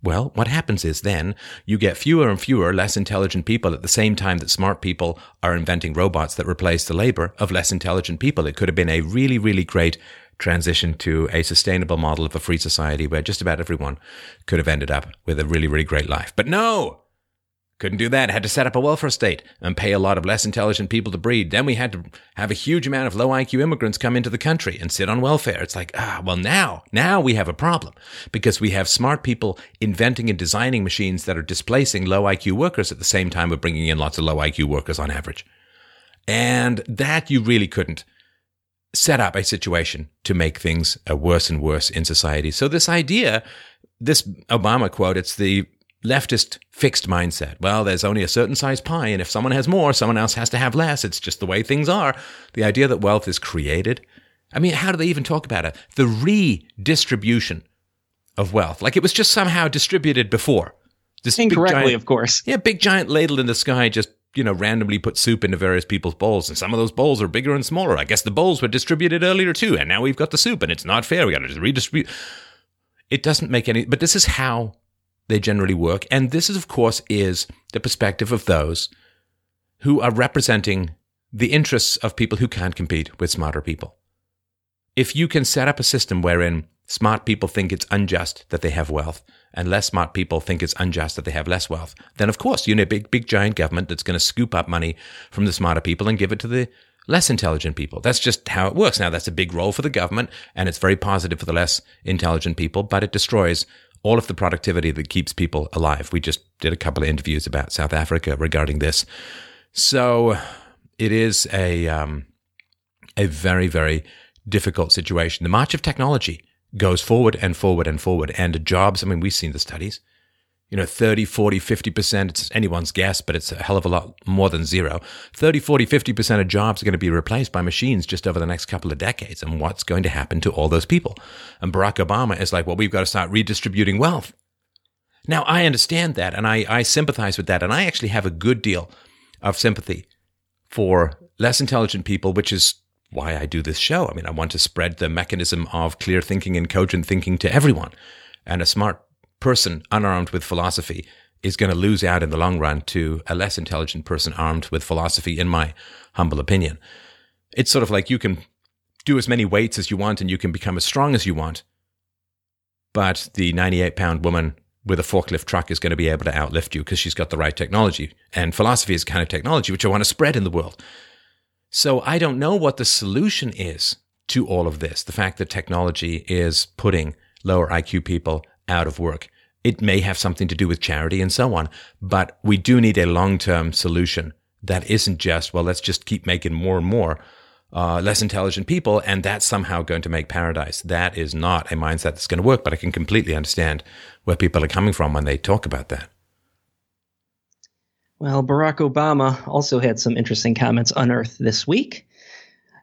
Well, what happens is then you get fewer and fewer less intelligent people at the same time that smart people are inventing robots that replace the labor of less intelligent people. It could have been a really, really great transition to a sustainable model of a free society where just about everyone could have ended up with a really, really great life. But no! Couldn't do that. Had to set up a welfare state and pay a lot of less intelligent people to breed. Then we had to have a huge amount of low IQ immigrants come into the country and sit on welfare. It's like, ah, well, now, now we have a problem because we have smart people inventing and designing machines that are displacing low IQ workers at the same time we're bringing in lots of low IQ workers on average. And that you really couldn't set up a situation to make things uh, worse and worse in society. So this idea, this Obama quote, it's the leftist fixed mindset. Well, there's only a certain size pie, and if someone has more, someone else has to have less. It's just the way things are. The idea that wealth is created. I mean, how do they even talk about it? The redistribution of wealth. Like it was just somehow distributed before. This Incorrectly, giant, of course. Yeah, big giant ladle in the sky just you know, randomly put soup into various people's bowls, and some of those bowls are bigger and smaller. I guess the bowls were distributed earlier too, and now we've got the soup, and it's not fair. We got to just redistribute. It doesn't make any, but this is how they generally work, and this is, of course, is the perspective of those who are representing the interests of people who can't compete with smarter people. If you can set up a system wherein smart people think it's unjust that they have wealth, and less smart people think it's unjust that they have less wealth, then of course you need a big, big, giant government that's going to scoop up money from the smarter people and give it to the less intelligent people. That's just how it works. Now, that's a big role for the government, and it's very positive for the less intelligent people, but it destroys all of the productivity that keeps people alive. We just did a couple of interviews about South Africa regarding this. So it is a, um, a very, very difficult situation. The march of technology goes forward and forward and forward. And jobs, I mean, we've seen the studies, you know, 30, 40, 50%, it's anyone's guess, but it's a hell of a lot more than zero. 30, 40, 50% of jobs are going to be replaced by machines just over the next couple of decades. And what's going to happen to all those people? And Barack Obama is like, well, we've got to start redistributing wealth. Now, I understand that and I, I sympathize with that. And I actually have a good deal of sympathy for less intelligent people, which is why I do this show. I mean, I want to spread the mechanism of clear thinking and cogent thinking to everyone. And a smart person unarmed with philosophy is going to lose out in the long run to a less intelligent person armed with philosophy, in my humble opinion. It's sort of like you can do as many weights as you want and you can become as strong as you want. But the 98 pound woman with a forklift truck is going to be able to outlift you because she's got the right technology. And philosophy is kind of technology which I want to spread in the world. So I don't know what the solution is to all of this. The fact that technology is putting lower IQ people out of work. It may have something to do with charity and so on, but we do need a long term solution that isn't just, well, let's just keep making more and more uh, less intelligent people, and that's somehow going to make paradise. That is not a mindset that's going to work, but I can completely understand where people are coming from when they talk about that. Well, Barack Obama also had some interesting comments unearthed this week.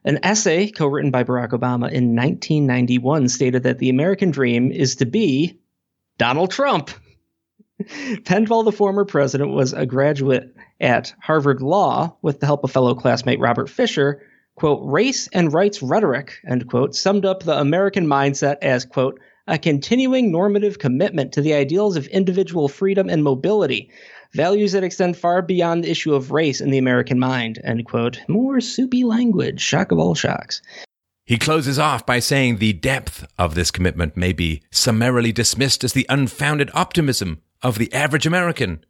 An essay co written by Barack Obama in 1991 stated that the American dream is to be Donald Trump. [laughs] While the former president was a graduate at Harvard Law with the help of fellow classmate Robert Fisher, quote, race and rights rhetoric, end quote, summed up the American mindset as, quote, a continuing normative commitment to the ideals of individual freedom and mobility, values that extend far beyond the issue of race in the American mind, end quote. More soupy language, shock of all shocks. He closes off by saying the depth of this commitment may be summarily dismissed as the unfounded optimism of the average American.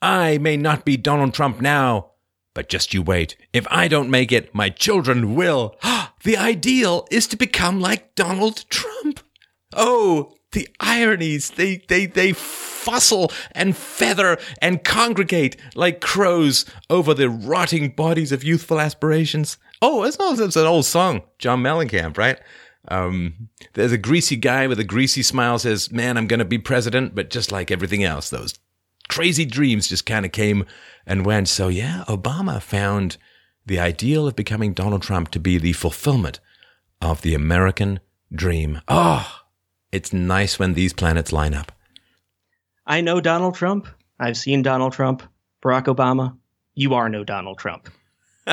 I may not be Donald Trump now, but just you wait. If I don't make it, my children will. [gasps] the ideal is to become like Donald Trump. Oh, the ironies. They, they, they fussle and feather and congregate like crows over the rotting bodies of youthful aspirations. Oh, it's, not, it's an old song, John Mellencamp, right? Um, there's a greasy guy with a greasy smile says, man, I'm going to be president. But just like everything else, those crazy dreams just kind of came and went. So yeah, Obama found the ideal of becoming Donald Trump to be the fulfillment of the American dream. Oh, it's nice when these planets line up. I know Donald Trump. I've seen Donald Trump. Barack Obama, you are no Donald Trump. [laughs]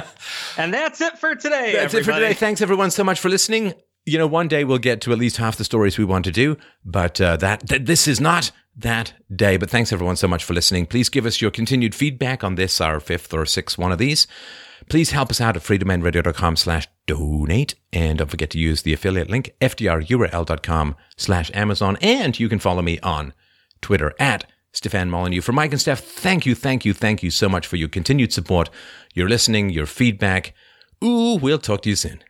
and that's it for today. That's everybody. it for today. Thanks everyone so much for listening. You know, one day we'll get to at least half the stories we want to do, but uh, that th- this is not that day. But thanks everyone so much for listening. Please give us your continued feedback on this, our fifth or sixth one of these. Please help us out at freedomainradio.com slash donate. And don't forget to use the affiliate link, fdrurl.com slash Amazon. And you can follow me on Twitter at Stefan Molyneux. For Mike and Steph, thank you, thank you, thank you so much for your continued support, your listening, your feedback. Ooh, we'll talk to you soon.